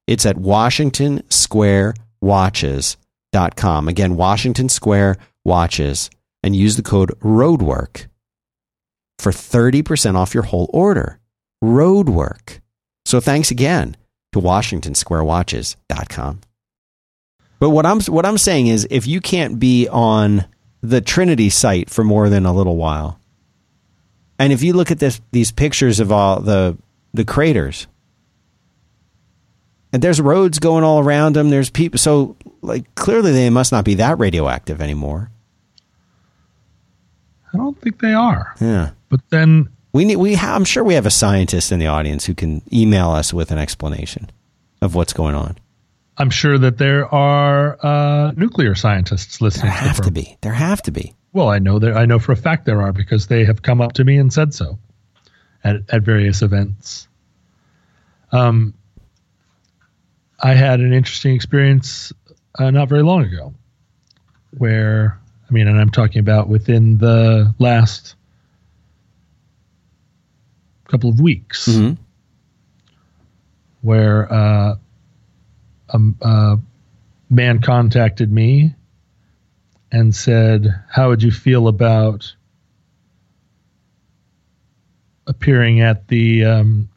it's at WashingtonSquareWatches.com. Again, Washington Square Watches, and use the code ROADWORK for 30% off your whole order. Roadwork. So thanks again to WashingtonSquareWatches.com. But what I'm what I'm saying is, if you can't be on the Trinity site for more than a little while, and if you look at this these pictures of all the the craters, and there's roads going all around them, there's people. So like clearly they must not be that radioactive anymore. I don't think they are. Yeah. But then We need we ha- I'm sure we have a scientist in the audience who can email us with an explanation of what's going on. I'm sure that there are uh, nuclear scientists listening. There have the to be. There have to be. Well, I know there. I know for a fact there are because they have come up to me and said so at at various events. Um, I had an interesting experience uh, not very long ago, where I mean, and I'm talking about within the last couple of weeks, Mhm. where uh, a, a man contacted me and said, How would you feel about appearing at the. Um,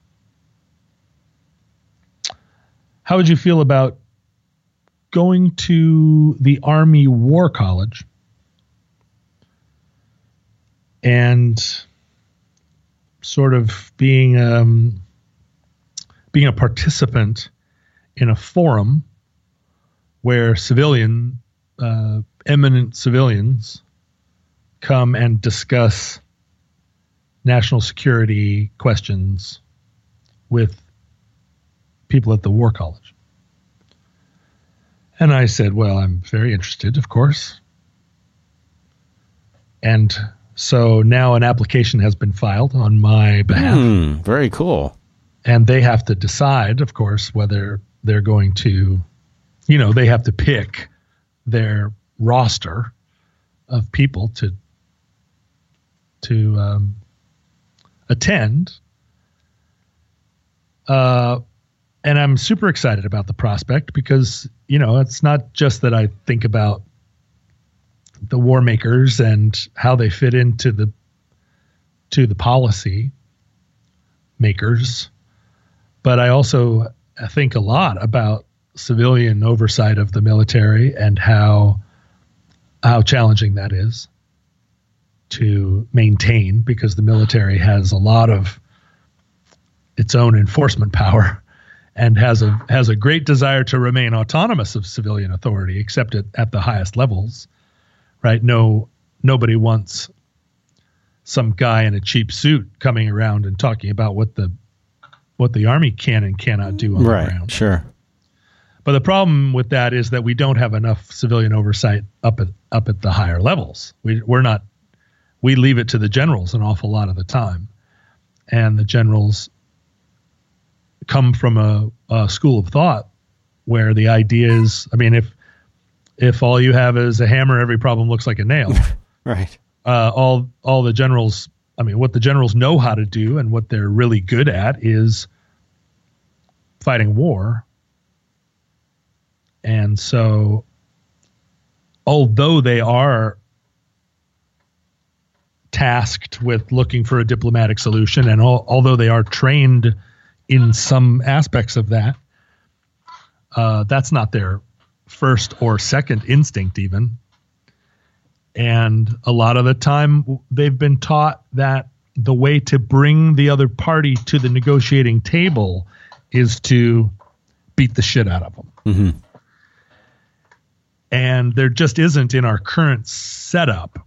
how would you feel about going to the Army War College and sort of being um, being a participant in a forum where civilian uh, eminent civilians come and discuss national security questions with people at the War College. And I said, Well, I'm very interested, of course. And so now an application has been filed on my behalf. Hmm, very cool. And they have to decide, of course, whether they're going to, you know, they have to pick their roster of people to to um, attend. Uh, and I'm super excited about the prospect because you know it's not just that I think about the war makers and how they fit into the to the policy makers, but I also think a lot about civilian oversight of the military and how how challenging that is to maintain because the military has a lot of its own enforcement power [laughs] and has a has a great desire to remain autonomous of civilian authority except at, at the highest levels right no nobody wants some guy in a cheap suit coming around and talking about what the what the army can and cannot do on right, the ground Sure. but the problem with that is that we don't have enough civilian oversight up at up at the higher levels. We we're not we leave it to the generals an awful lot of the time, and the generals come from a, a school of thought where the idea is, I mean, if if all you have is a hammer, every problem looks like a nail. [laughs] Right. uh, all all the generals I mean what the generals know how to do and what they're really good at is fighting war. And so although they are tasked with looking for a diplomatic solution and al- although they are trained in some aspects of that uh, that's not their first or second instinct even and a lot of the time they've been taught that the way to bring the other party to the negotiating table is to beat the shit out of them. hmm And there just isn't in our current setup.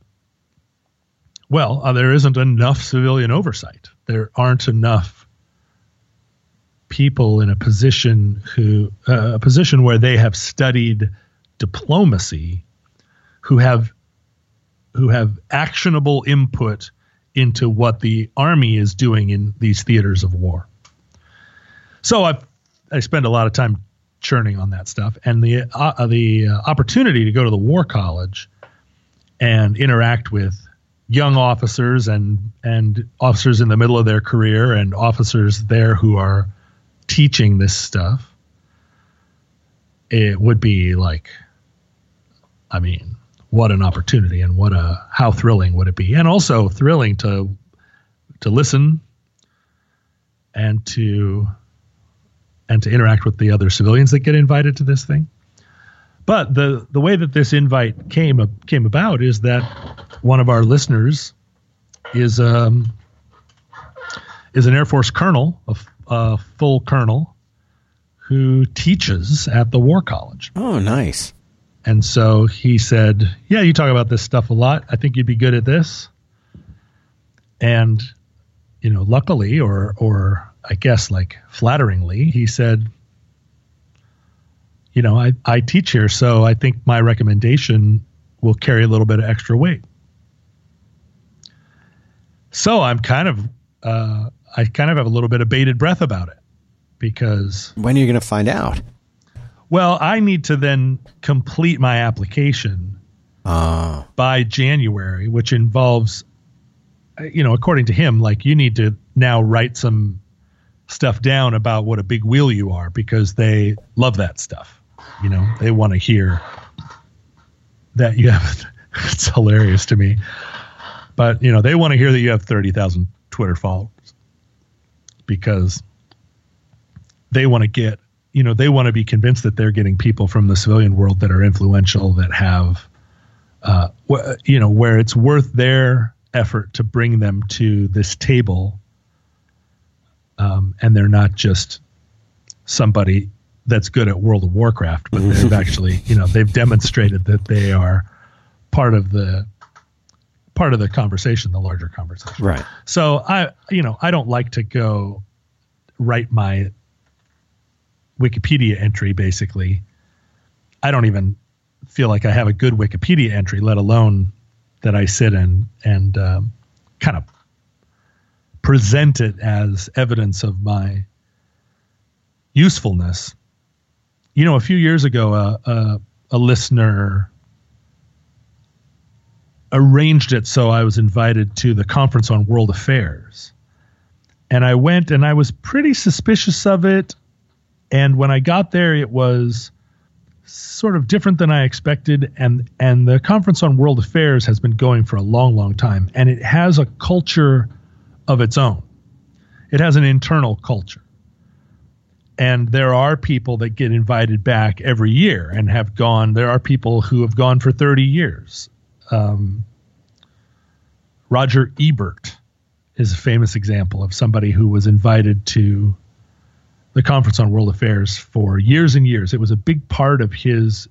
Well, uh, there isn't enough civilian oversight. There aren't enough people in a position who uh, a position where they have studied diplomacy who have who have actionable input into what the army is doing in these theaters of war. So I I spend a lot of time churning on that stuff, and the uh, the uh, opportunity to go to the war college and interact with young officers and and officers in the middle of their career and officers there who are teaching this stuff. It would be like, I mean, what an opportunity and what a how thrilling would it be and also thrilling to to listen and to and to interact with the other civilians that get invited to this thing but the the way that this invite came came about is that one of our listeners is um is an air force colonel a, a full colonel who teaches at the war college Oh, nice. and so he said, Yeah, you talk about this stuff a lot. I think you'd be good at this. And, you know, luckily, or, or I guess like flatteringly, he said, You know, I, I teach here, so I think my recommendation will carry a little bit of extra weight. So I'm kind of, uh, I kind of have a little bit of bated breath about it because When are you going to find out? well, I need to then complete my application Uh, by January, which involves, you know, according to him, like you need to now write some stuff down about what a big wheel you are because they love that stuff. You know, they want to hear that you have [laughs] it's hilarious to me. But you know, they want to hear that you have thirty thousand Twitter followers because they want to get you know they want to be convinced that they're getting people from the civilian world that are influential that have uh, wh- you know where it's worth their effort to bring them to this table um, and they're not just somebody that's good at World of Warcraft, but they've [laughs] actually, you know, they've demonstrated that they are part of the part of the conversation, the larger conversation. Right. So I, you know, I don't like to go write my Wikipedia entry. Basically, I don't even feel like I have a good Wikipedia entry, let alone that I sit and and um, kind of present it as evidence of my usefulness. You know, a few years ago, uh, uh, a listener arranged it so I was invited to the conference on world affairs. And I went and I was pretty suspicious of it. And when I got there, it was sort of different than I expected. And, and the conference on world affairs has been going for a long, long time. And it has a culture of its own. It has an internal culture. And there are people that get invited back every year and have gone. There are people who have gone for 30 years. Um, Roger Ebert is a famous example of somebody who was invited to the Conference on World Affairs for years and years. It was a big part of his.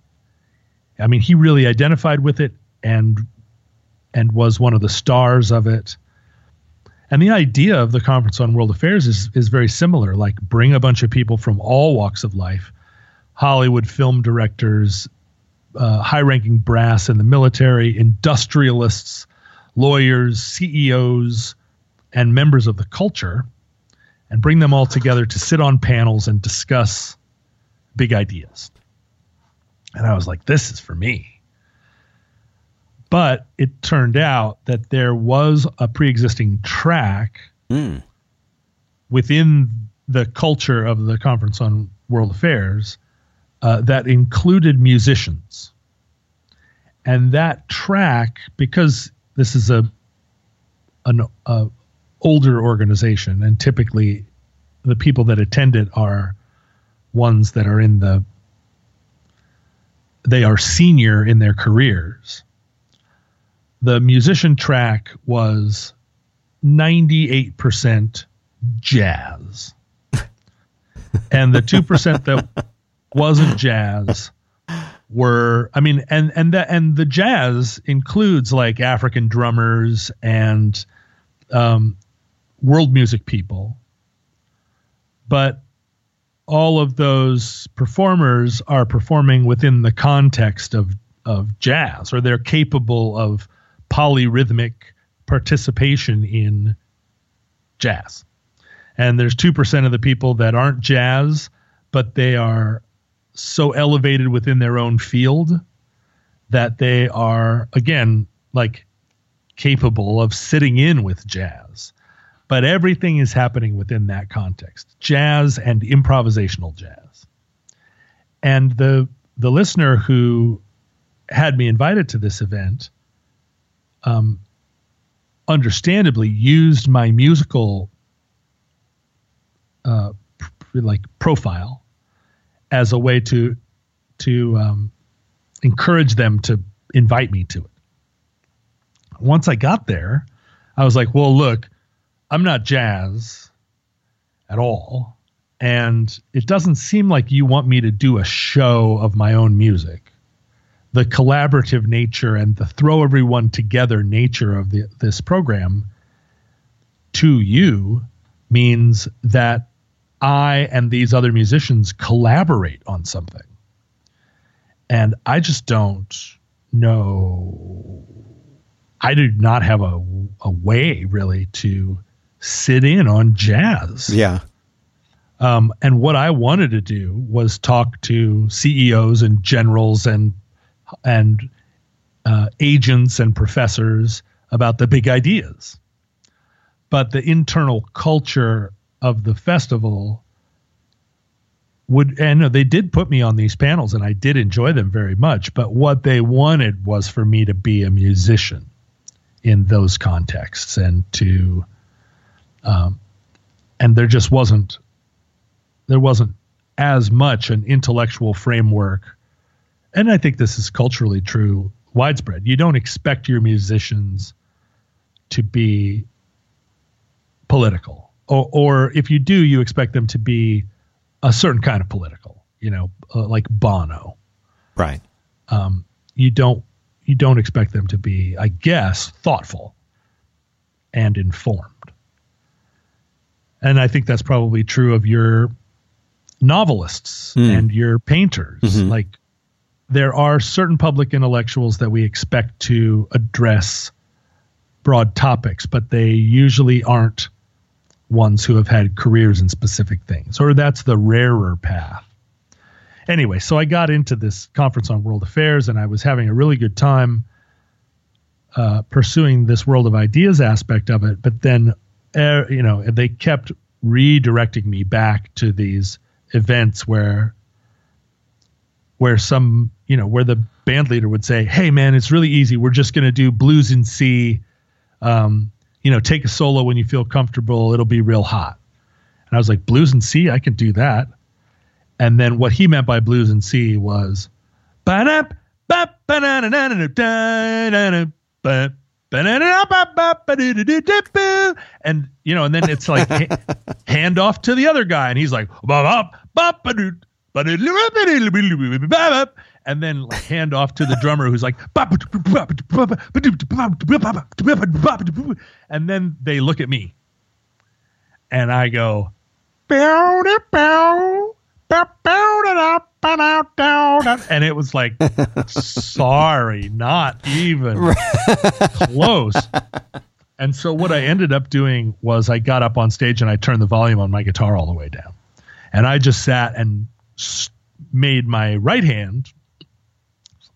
I mean, he really identified with it and and was one of the stars of it. And the idea of the Conference on World Affairs is, is very similar like, bring a bunch of people from all walks of life Hollywood film directors, uh, high ranking brass in the military, industrialists, lawyers, CEOs, and members of the culture, and bring them all together to sit on panels and discuss big ideas. And I was like, this is for me. But it turned out that there was a pre existing track Mm. within the culture of the Conference on World Affairs uh, that included musicians. And that track, because this is a an a older organization, and typically the people that attend it are ones that are in the they are senior in their careers. The musician track was 98% jazz. [laughs] and the 2% that wasn't jazz were I mean and and that and the jazz includes like African drummers and um, world music people. But all of those performers are performing within the context of of jazz or they're capable of polyrhythmic participation in jazz. And there's 2% of the people that aren't jazz, but they are so elevated within their own field that they are, again, like capable of sitting in with jazz. But everything is happening within that context jazz and improvisational jazz. And the, the listener who had me invited to this event um, understandably used my musical uh, pr- like profile as a way to to um, encourage them to invite me to it. Once I got there, I was like, "Well, look, I'm not jazz at all, and it doesn't seem like you want me to do a show of my own music." The collaborative nature and the throw everyone together nature of the, this program to you means that I and these other musicians collaborate on something. And I just don't know. I do not have a, a way really to sit in on jazz. Yeah. Um, and what I wanted to do was talk to CEOs and generals and and uh, agents and professors about the big ideas. But the internal culture of the festival would and they did put me on these panels and I did enjoy them very much, but what they wanted was for me to be a musician in those contexts and to um, and there just wasn't there wasn't as much an intellectual framework and I think this is culturally true widespread. You don't expect your musicians to be political, or, or if you do, you expect them to be a certain kind of political. You know, uh, like Bono. Right. Um, you don't you don't expect them to be, I guess, thoughtful and informed. And I think that's probably true of your novelists mm. and your painters. Mm-hmm. Like there are certain public intellectuals that we expect to address broad topics, but they usually aren't ones who have had careers in specific things, or that's the rarer path. Anyway, so I got into this conference on world affairs and I was having a really good time uh, pursuing this world of ideas aspect of it, but then, uh, you know, they kept redirecting me back to these events where where some you know where the band leader would say hey man it's really easy we're just going to do blues in c um, you know take a solo when you feel comfortable it'll be real hot. And i was like blues and c i can do that. And then what he meant by blues and c was and you know and then it's like hand off to the other guy and he's like then like hand off to the drummer who's like and then they look at me and I go and it was like sorry not even close and so what I ended up doing was I got up on stage and I turned the volume on my guitar all the way down and I just sat and made my right hand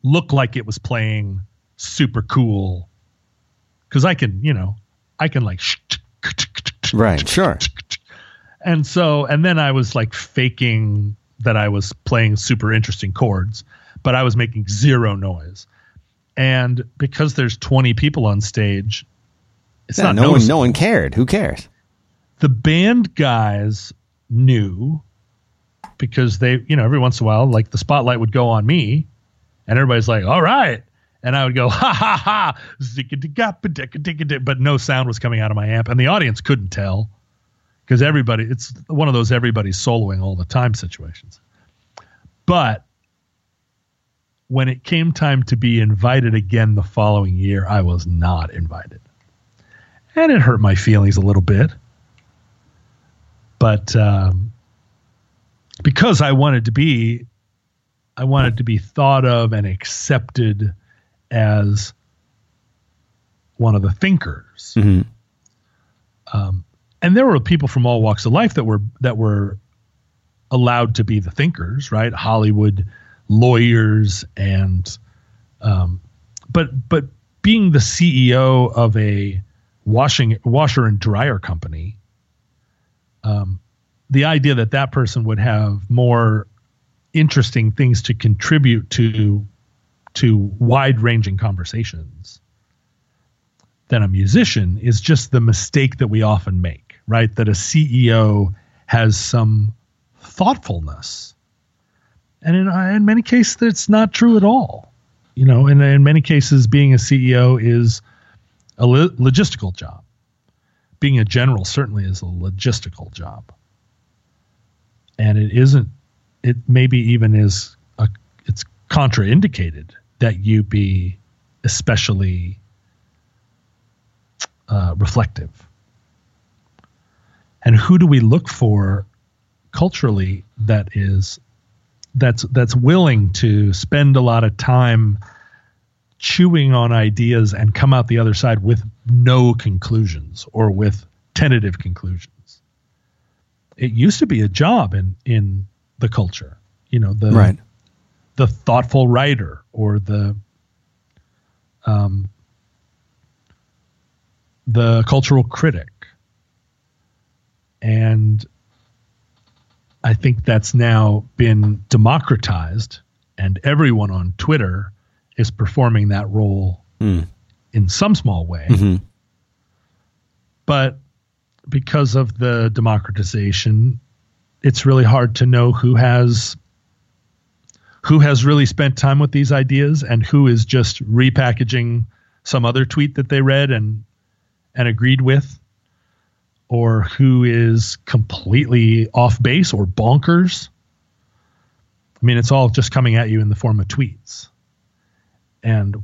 look like it was playing super cool because I can, you know, I can like right, sure. And so, and then I was like faking that I was playing super interesting chords, but I was making zero noise. And because there's 20 people on stage, it's yeah, not no one. No one cared. Who cares? The band guys knew because they, you know, every once in a while, like the spotlight would go on me, and everybody's like, "All right," and I would go, "Ha ha ha," but no sound was coming out of my amp, and the audience couldn't tell because everybody, it's one of those everybody's soloing all the time situations. But when it came time to be invited again the following year, I was not invited. And it hurt my feelings a little bit. But um, because I wanted to be I wanted to be thought of and accepted as one of the thinkers. Mm-hmm. Um, and there were people from all walks of life that were that were allowed to be the thinkers, right? Hollywood lawyers and um, but but being the CEO of a washing washer and dryer company, um, the idea that that person would have more interesting things to contribute to to wide ranging conversations than a musician is just the mistake that we often make, right? That a CEO has some thoughtfulness. And in, uh, in many cases, that's not true at all. You know, in, in many cases, being a CEO is a logistical job. Being a general certainly is a logistical job and it isn't it maybe even is a, it's contraindicated that you be especially uh, reflective. And who do we look for culturally that is that's that's willing to spend a lot of time chewing on ideas and come out the other side with no conclusions or with tentative conclusions? It used to be a job in in the culture. You know, the right. the thoughtful writer or the um, the cultural critic. And I think that's now been democratized, and everyone on Twitter is performing that role Mm. in some small way. Mhm. But because of the democratization, it's really hard to know who has who has really spent time with these ideas and who is just repackaging some other tweet that they read and and agreed with or who is completely off base or bonkers. I mean, it's all just coming at you in the form of tweets. And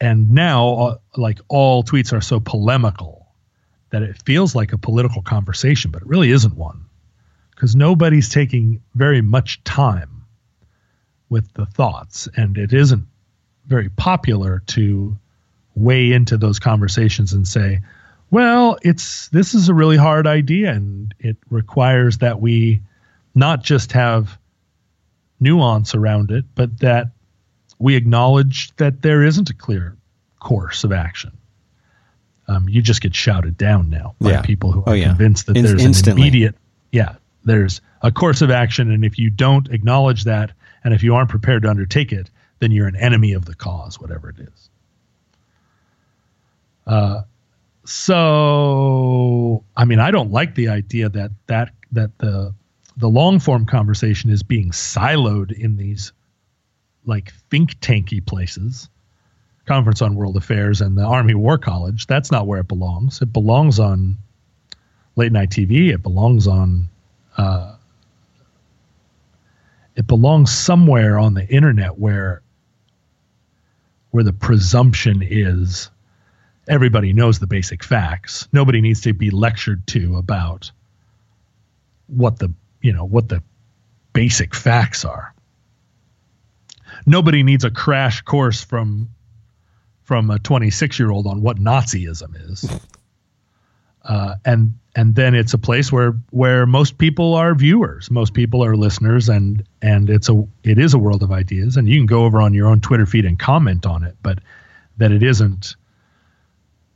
and now uh, like all tweets are so polemical that it feels like a political conversation but it really isn't one because nobody's taking very much time with the thoughts and it isn't very popular to weigh into those conversations and say well it's this is a really hard idea and it requires that we not just have nuance around it but that we acknowledge that there isn't a clear course of action. Um, you just get shouted down now by Yeah. people who are Oh, yeah. convinced that In- there's instantly. an immediate, yeah, there's a course of action, and if you don't acknowledge that, and if you aren't prepared to undertake it, then you're an enemy of the cause, whatever it is. Uh, so, I mean, I don't like the idea that that that the the long form conversation is being siloed in these like think tanky places conference on world affairs and the army war college that's not where it belongs. It belongs on late night tv it belongs on uh, it belongs somewhere on the internet where where the presumption is. Everybody knows the basic facts. Nobody needs to be lectured to about what the you know what the basic facts are. Nobody needs a crash course from from a 26 year old on what Nazism is. [laughs] Uh, and and then it's a place where where most people are viewers, most people are listeners, and and it's a it is a world of ideas, and you can go over on your own Twitter feed and comment on it, but that it isn't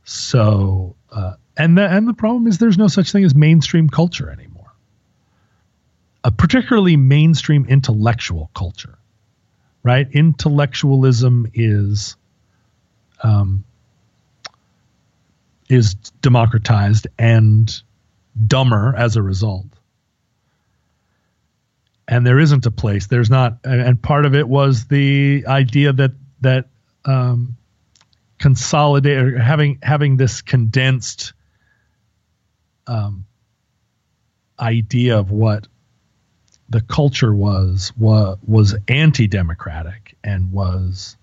so. Uh, and the and the problem is there's no such thing as mainstream culture anymore, a particularly mainstream intellectual culture right? Intellectualism is um, is democratized and dumber as a result. And there isn't a place. There's not, and part of it was the idea that that um, consolidate or having having this condensed um, idea of what the culture was was was anti-democratic and was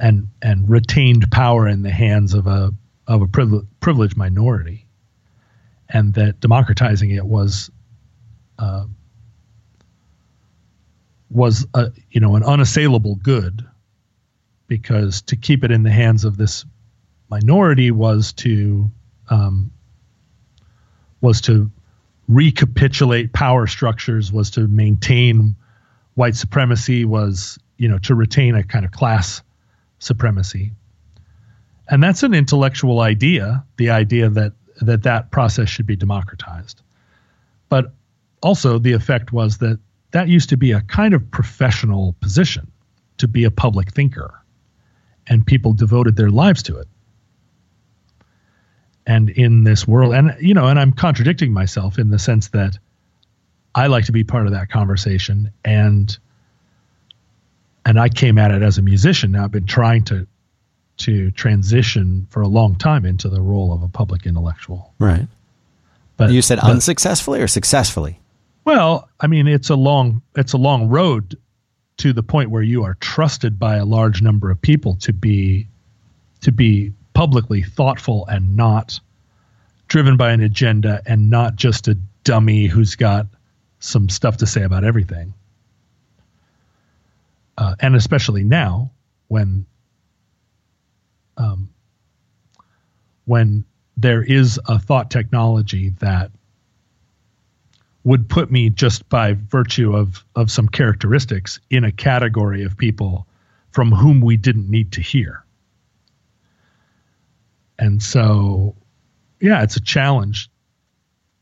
and and retained power in the hands of a of a privile- privileged minority, and that democratizing it was uh, was a, you know an unassailable good, because to keep it in the hands of this minority was to um, was to recapitulate power structures was to maintain white supremacy was you know to retain a kind of class supremacy. And that's an intellectual idea the idea that that that process should be democratized. But also the effect was that that used to be a kind of professional position to be a public thinker and people devoted their lives to it. And in this world and you know and i'm contradicting myself in the sense that i like to be part of that conversation and and i came at it as a musician now i've been trying to to transition for a long time into the role of a public intellectual Right. but You said but- unsuccessfully or successfully? well i mean it's a long it's a long road to the point where you are trusted by a large number of people to be to be publicly thoughtful and not driven by an agenda and not just a dummy who's got some stuff to say about everything. Uh, and especially now when um, when there is a thought technology that would put me just by virtue of of some characteristics in a category of people from whom we didn't need to hear. And so, yeah, it's a challenge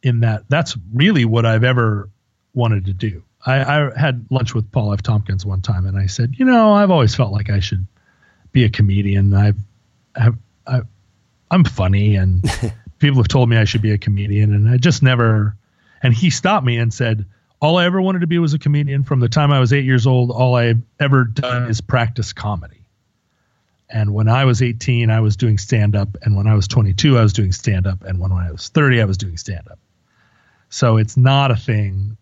in that that's really what I've ever wanted to do. I, I had lunch with Paul F. Tompkins one time, and I said, you know, I've always felt like I should be a comedian. I've, I've I, I'm funny, and [laughs] people have told me I should be a comedian, and I just never. And he stopped me and said, all I ever wanted to be was a comedian. From the time I was eight years old, all I've ever done is practice comedy. And when I was 18, I was doing stand up. And when I was 22, I was doing stand up. And when I was 30, I was doing stand up. So it's not a thing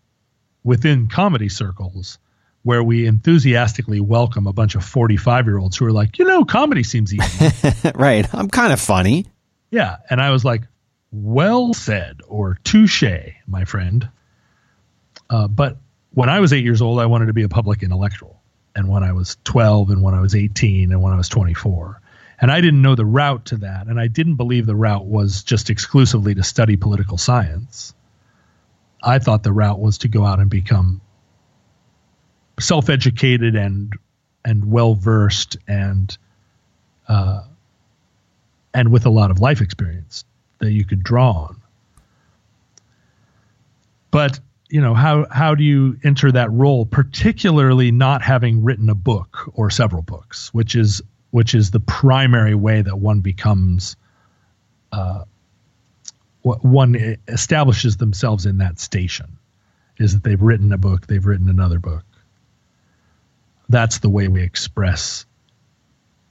within comedy circles where we enthusiastically welcome a bunch of 45 year olds who are like, you know, comedy seems easy. [laughs] right. I'm kind of funny. Yeah. And I was like, well said or touche, my friend. Uh, but when I was eight years old, I wanted to be a public intellectual. And when I was 12, and when I was 18, and when I was 24. And I didn't know the route to that. And I didn't believe the route was just exclusively to study political science. I thought the route was to go out and become self-educated and and well versed and uh, and with a lot of life experience that you could draw on. But you know how how do you enter that role, particularly not having written a book or several books, which is which is the primary way that one becomes uh, one establishes themselves in that station is that they've written a book, they've written another book. That's the way we express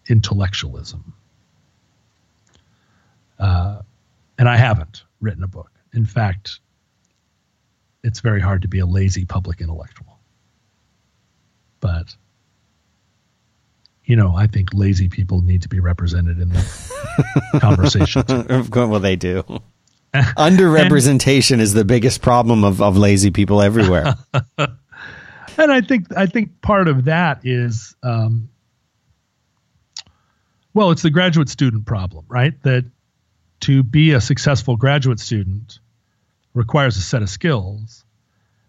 intellectualism. Uh, and I haven't written a book. In fact, it's very hard to be a lazy public intellectual. But, you know, I think lazy people need to be represented in the [laughs] conversation. well, they do. [laughs] Underrepresentation and, is the biggest problem of, of lazy people everywhere. [laughs] and I think I think part of that is um, well, it's the graduate student problem, right? That to be a successful graduate student requires a set of skills.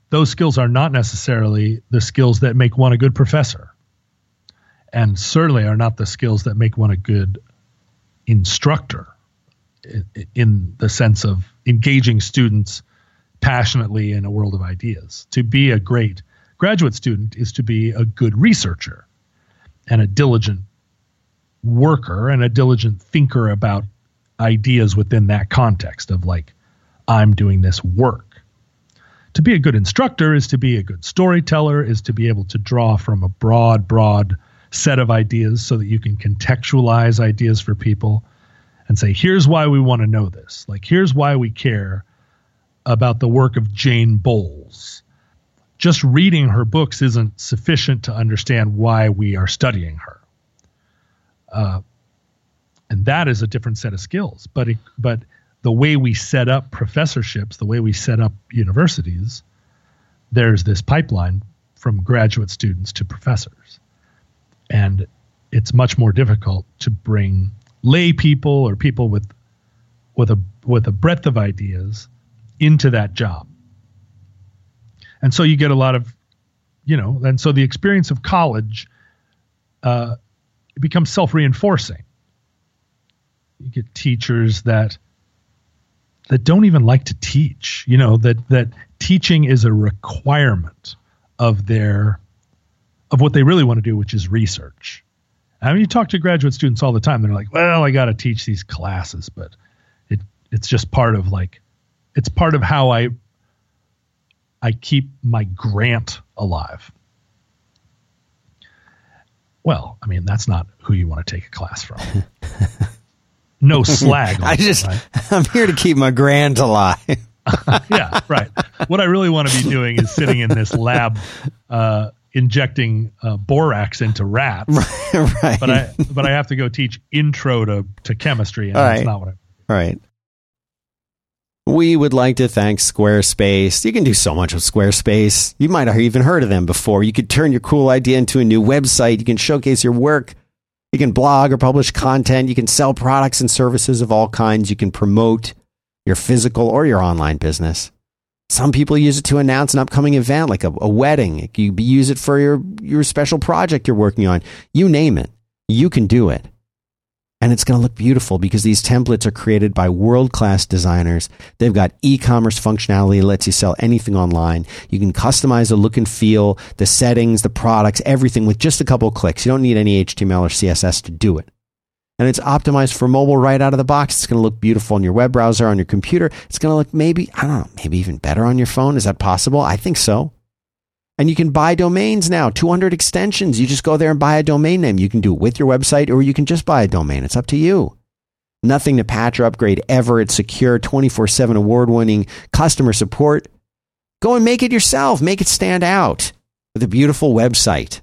Those skills are not necessarily the skills that make one a good professor, and certainly are not the skills that make one a good instructor in the sense of engaging students passionately in a world of ideas. To be a great graduate student is to be a good researcher and a diligent worker and a diligent thinker about ideas within that context of like, I'm doing this work. To be a good instructor is to be a good storyteller, is to be able to draw from a broad, broad set of ideas so that you can contextualize ideas for people and say, here's why we want to know this. Like, here's why we care about the work of Jane Bowles. Just reading her books isn't sufficient to understand why we are studying her. Uh, and that is a different set of skills. But it, but the way we set up professorships, the way we set up universities, there's this pipeline from graduate students to professors, and it's much more difficult to bring lay people or people with with a with a breadth of ideas into that job. And so you get a lot of, you know, and so the experience of college uh, it becomes self reinforcing. You get teachers that that don't even like to teach. You know that that teaching is a requirement of their of what they really want to do, which is research. I mean, you talk to graduate students all the time. They're like, "Well, I got to teach these classes, but it it's just part of like, it's part of how I I keep my grant alive." Well, I mean, that's not who you want to take a class from. [laughs] no slag. I just, right? I'm here to keep my grant alive. [laughs] yeah, right. What I really want to be doing is sitting in this lab, uh, injecting uh, borax into rats. [laughs] right. But I but I have to go teach intro to, to chemistry, and that's not what I. Right. We would like to thank Squarespace. You can do so much with Squarespace. You might have even heard of them before. You could turn your cool idea into a new website. You can showcase your work. You can blog or publish content. You can sell products and services of all kinds. You can promote your physical or your online business. Some people use it to announce an upcoming event, like a, a wedding. You use it for your, your special project you're working on. You name it. You can do it. and it's going to look beautiful because these templates are created by world class designers. They've got e commerce functionality lets you sell anything online. You can customize the look and feel, the settings, the products, everything with just a couple clicks. You don't need any HTML or CSS to do it. And it's optimized for mobile right out of the box. It's going to look beautiful on your web browser, on your computer. It's going to look maybe, I don't know, maybe even better on your phone. Is that possible? I think so. And you can buy domains now, 200 extensions. You just go there and buy a domain name. You can do it with your website or you can just buy a domain. It's up to you. Nothing to patch or upgrade ever. It's secure, 24 7 award winning customer support. Go and make it yourself. Make it stand out with a beautiful website.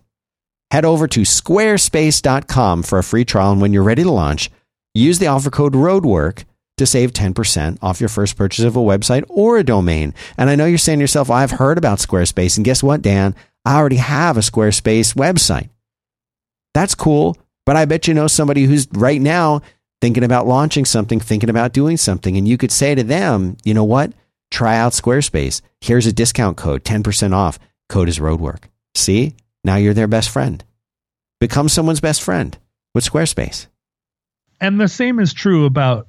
Head over to squarespace.com for a free trial. And when you're ready to launch, use the offer code ROADWORK to save 10% off your first purchase of a website or a domain. And I know you're saying to yourself, I've heard about Squarespace. And guess what, Dan? I already have a Squarespace website. That's cool. But I bet you know somebody who's right now thinking about launching something, thinking about doing something. And you could say to them, you know what? Try out Squarespace. Here's a discount code, 10% off. Code is roadwork. See? Now you're their best friend. Become someone's best friend with Squarespace. And the same is true about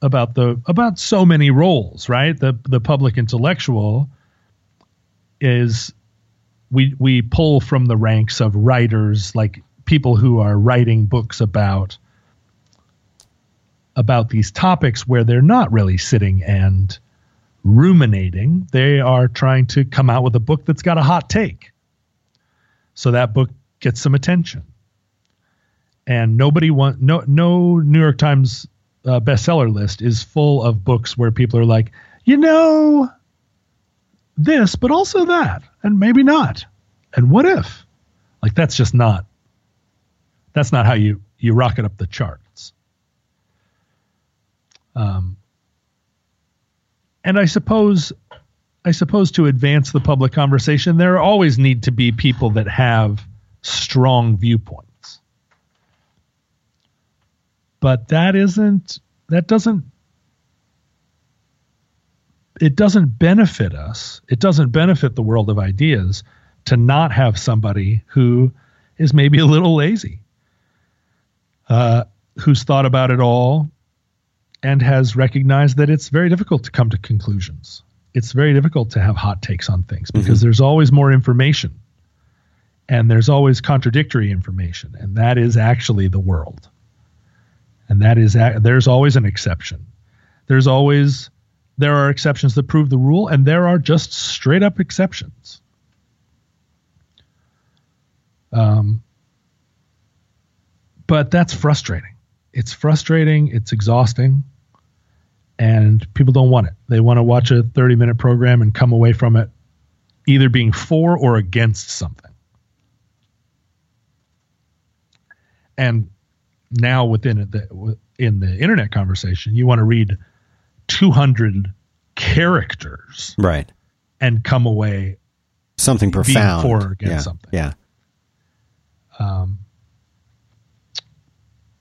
about the about so many roles, right? The the public intellectual is we we pull from the ranks of writers like people who are writing books about about these topics where they're not really sitting and ruminating. They are trying to come out with a book that's got a hot take. So that book gets some attention. And nobody want no no New York Times uh, bestseller list is full of books where people are like, you know, this, but also that, and maybe not, and what if? Like that's just not. That's not how you you rocket up the charts. Um, and I suppose, I suppose to advance the public conversation, there always need to be people that have strong viewpoints. But that isn't that doesn't it doesn't benefit us it doesn't benefit the world of ideas to not have somebody who is maybe a little lazy uh, who's thought about it all and has recognized that it's very difficult to come to conclusions it's very difficult to have hot takes on things because mm-hmm. there's always more information and there's always contradictory information and that is actually the world and that is there's always an exception. There's always there are exceptions that prove the rule, and there are just straight up exceptions. Um, but that's frustrating. It's frustrating. It's exhausting, and people don't want it. They want to watch a 30 minute program and come away from it either being for or against something. And now within the in the internet conversation, you want to read 200 characters, right, and come away something profound for or against yeah. something. Yeah. Um,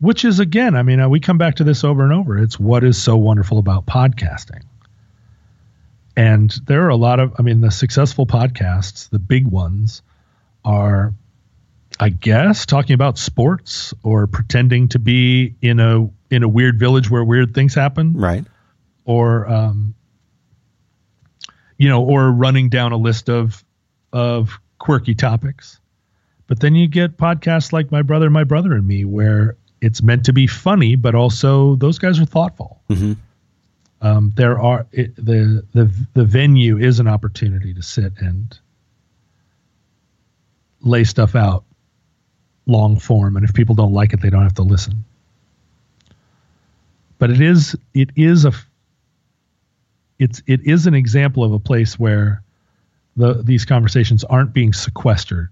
which is again, I mean, uh, we come back to this over and over. It's what is so wonderful about podcasting. And there are a lot of, I mean, the successful podcasts, the big ones, are I guess talking about sports or pretending to be in a in a weird village where weird things happen, right? Or um, you know, or running down a list of of quirky topics. But then you get podcasts like My Brother, My Brother and Me, where it's meant to be funny, but also those guys are thoughtful. Mm-hmm. Um, there are it, the the the venue is an opportunity to sit and lay stuff out long form, and if people don't like it, they don't have to listen. But it is it is a it's it is an example of a place where the these conversations aren't being sequestered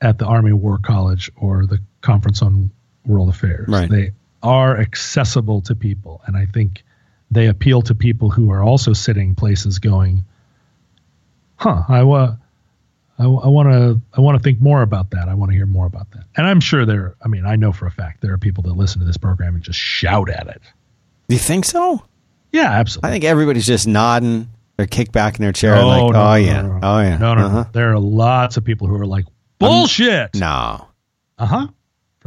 at the Army War College or the Conference on World Affairs. Right. They are accessible to people, and I think they appeal to people who are also sitting places going, "Huh, I was." I want to I want to think more about that. I want to hear more about that. And I'm sure there. I mean, I know for a fact there are people that listen to this program and just shout at it. Do you think so? Yeah, absolutely. I think everybody's just nodding or kick back in their chair oh, like, no, oh, no, yeah. No, oh yeah, no, no, uh-huh. There are lots of people who are like bullshit. Um, no. Uh huh.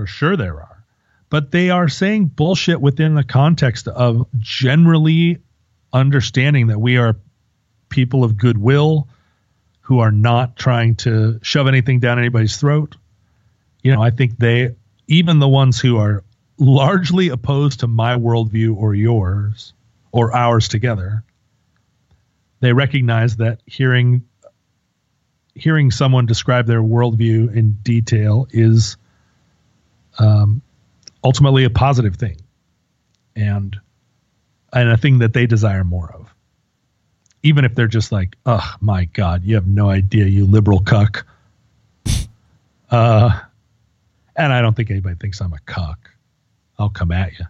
For sure there are, but they are saying bullshit within the context of generally understanding that we are people of goodwill who are not trying to shove anything down anybody's throat. You know, I think they, even the ones who are largely opposed to my worldview or yours or ours together, they recognize that hearing hearing someone describe their worldview in detail is um, ultimately a positive thing, and and a thing that they desire more of. Even if they're just like, "Oh my God, you have no idea, you liberal cuck." [laughs] uh, and I don't think anybody thinks I'm a cuck. I'll come at you.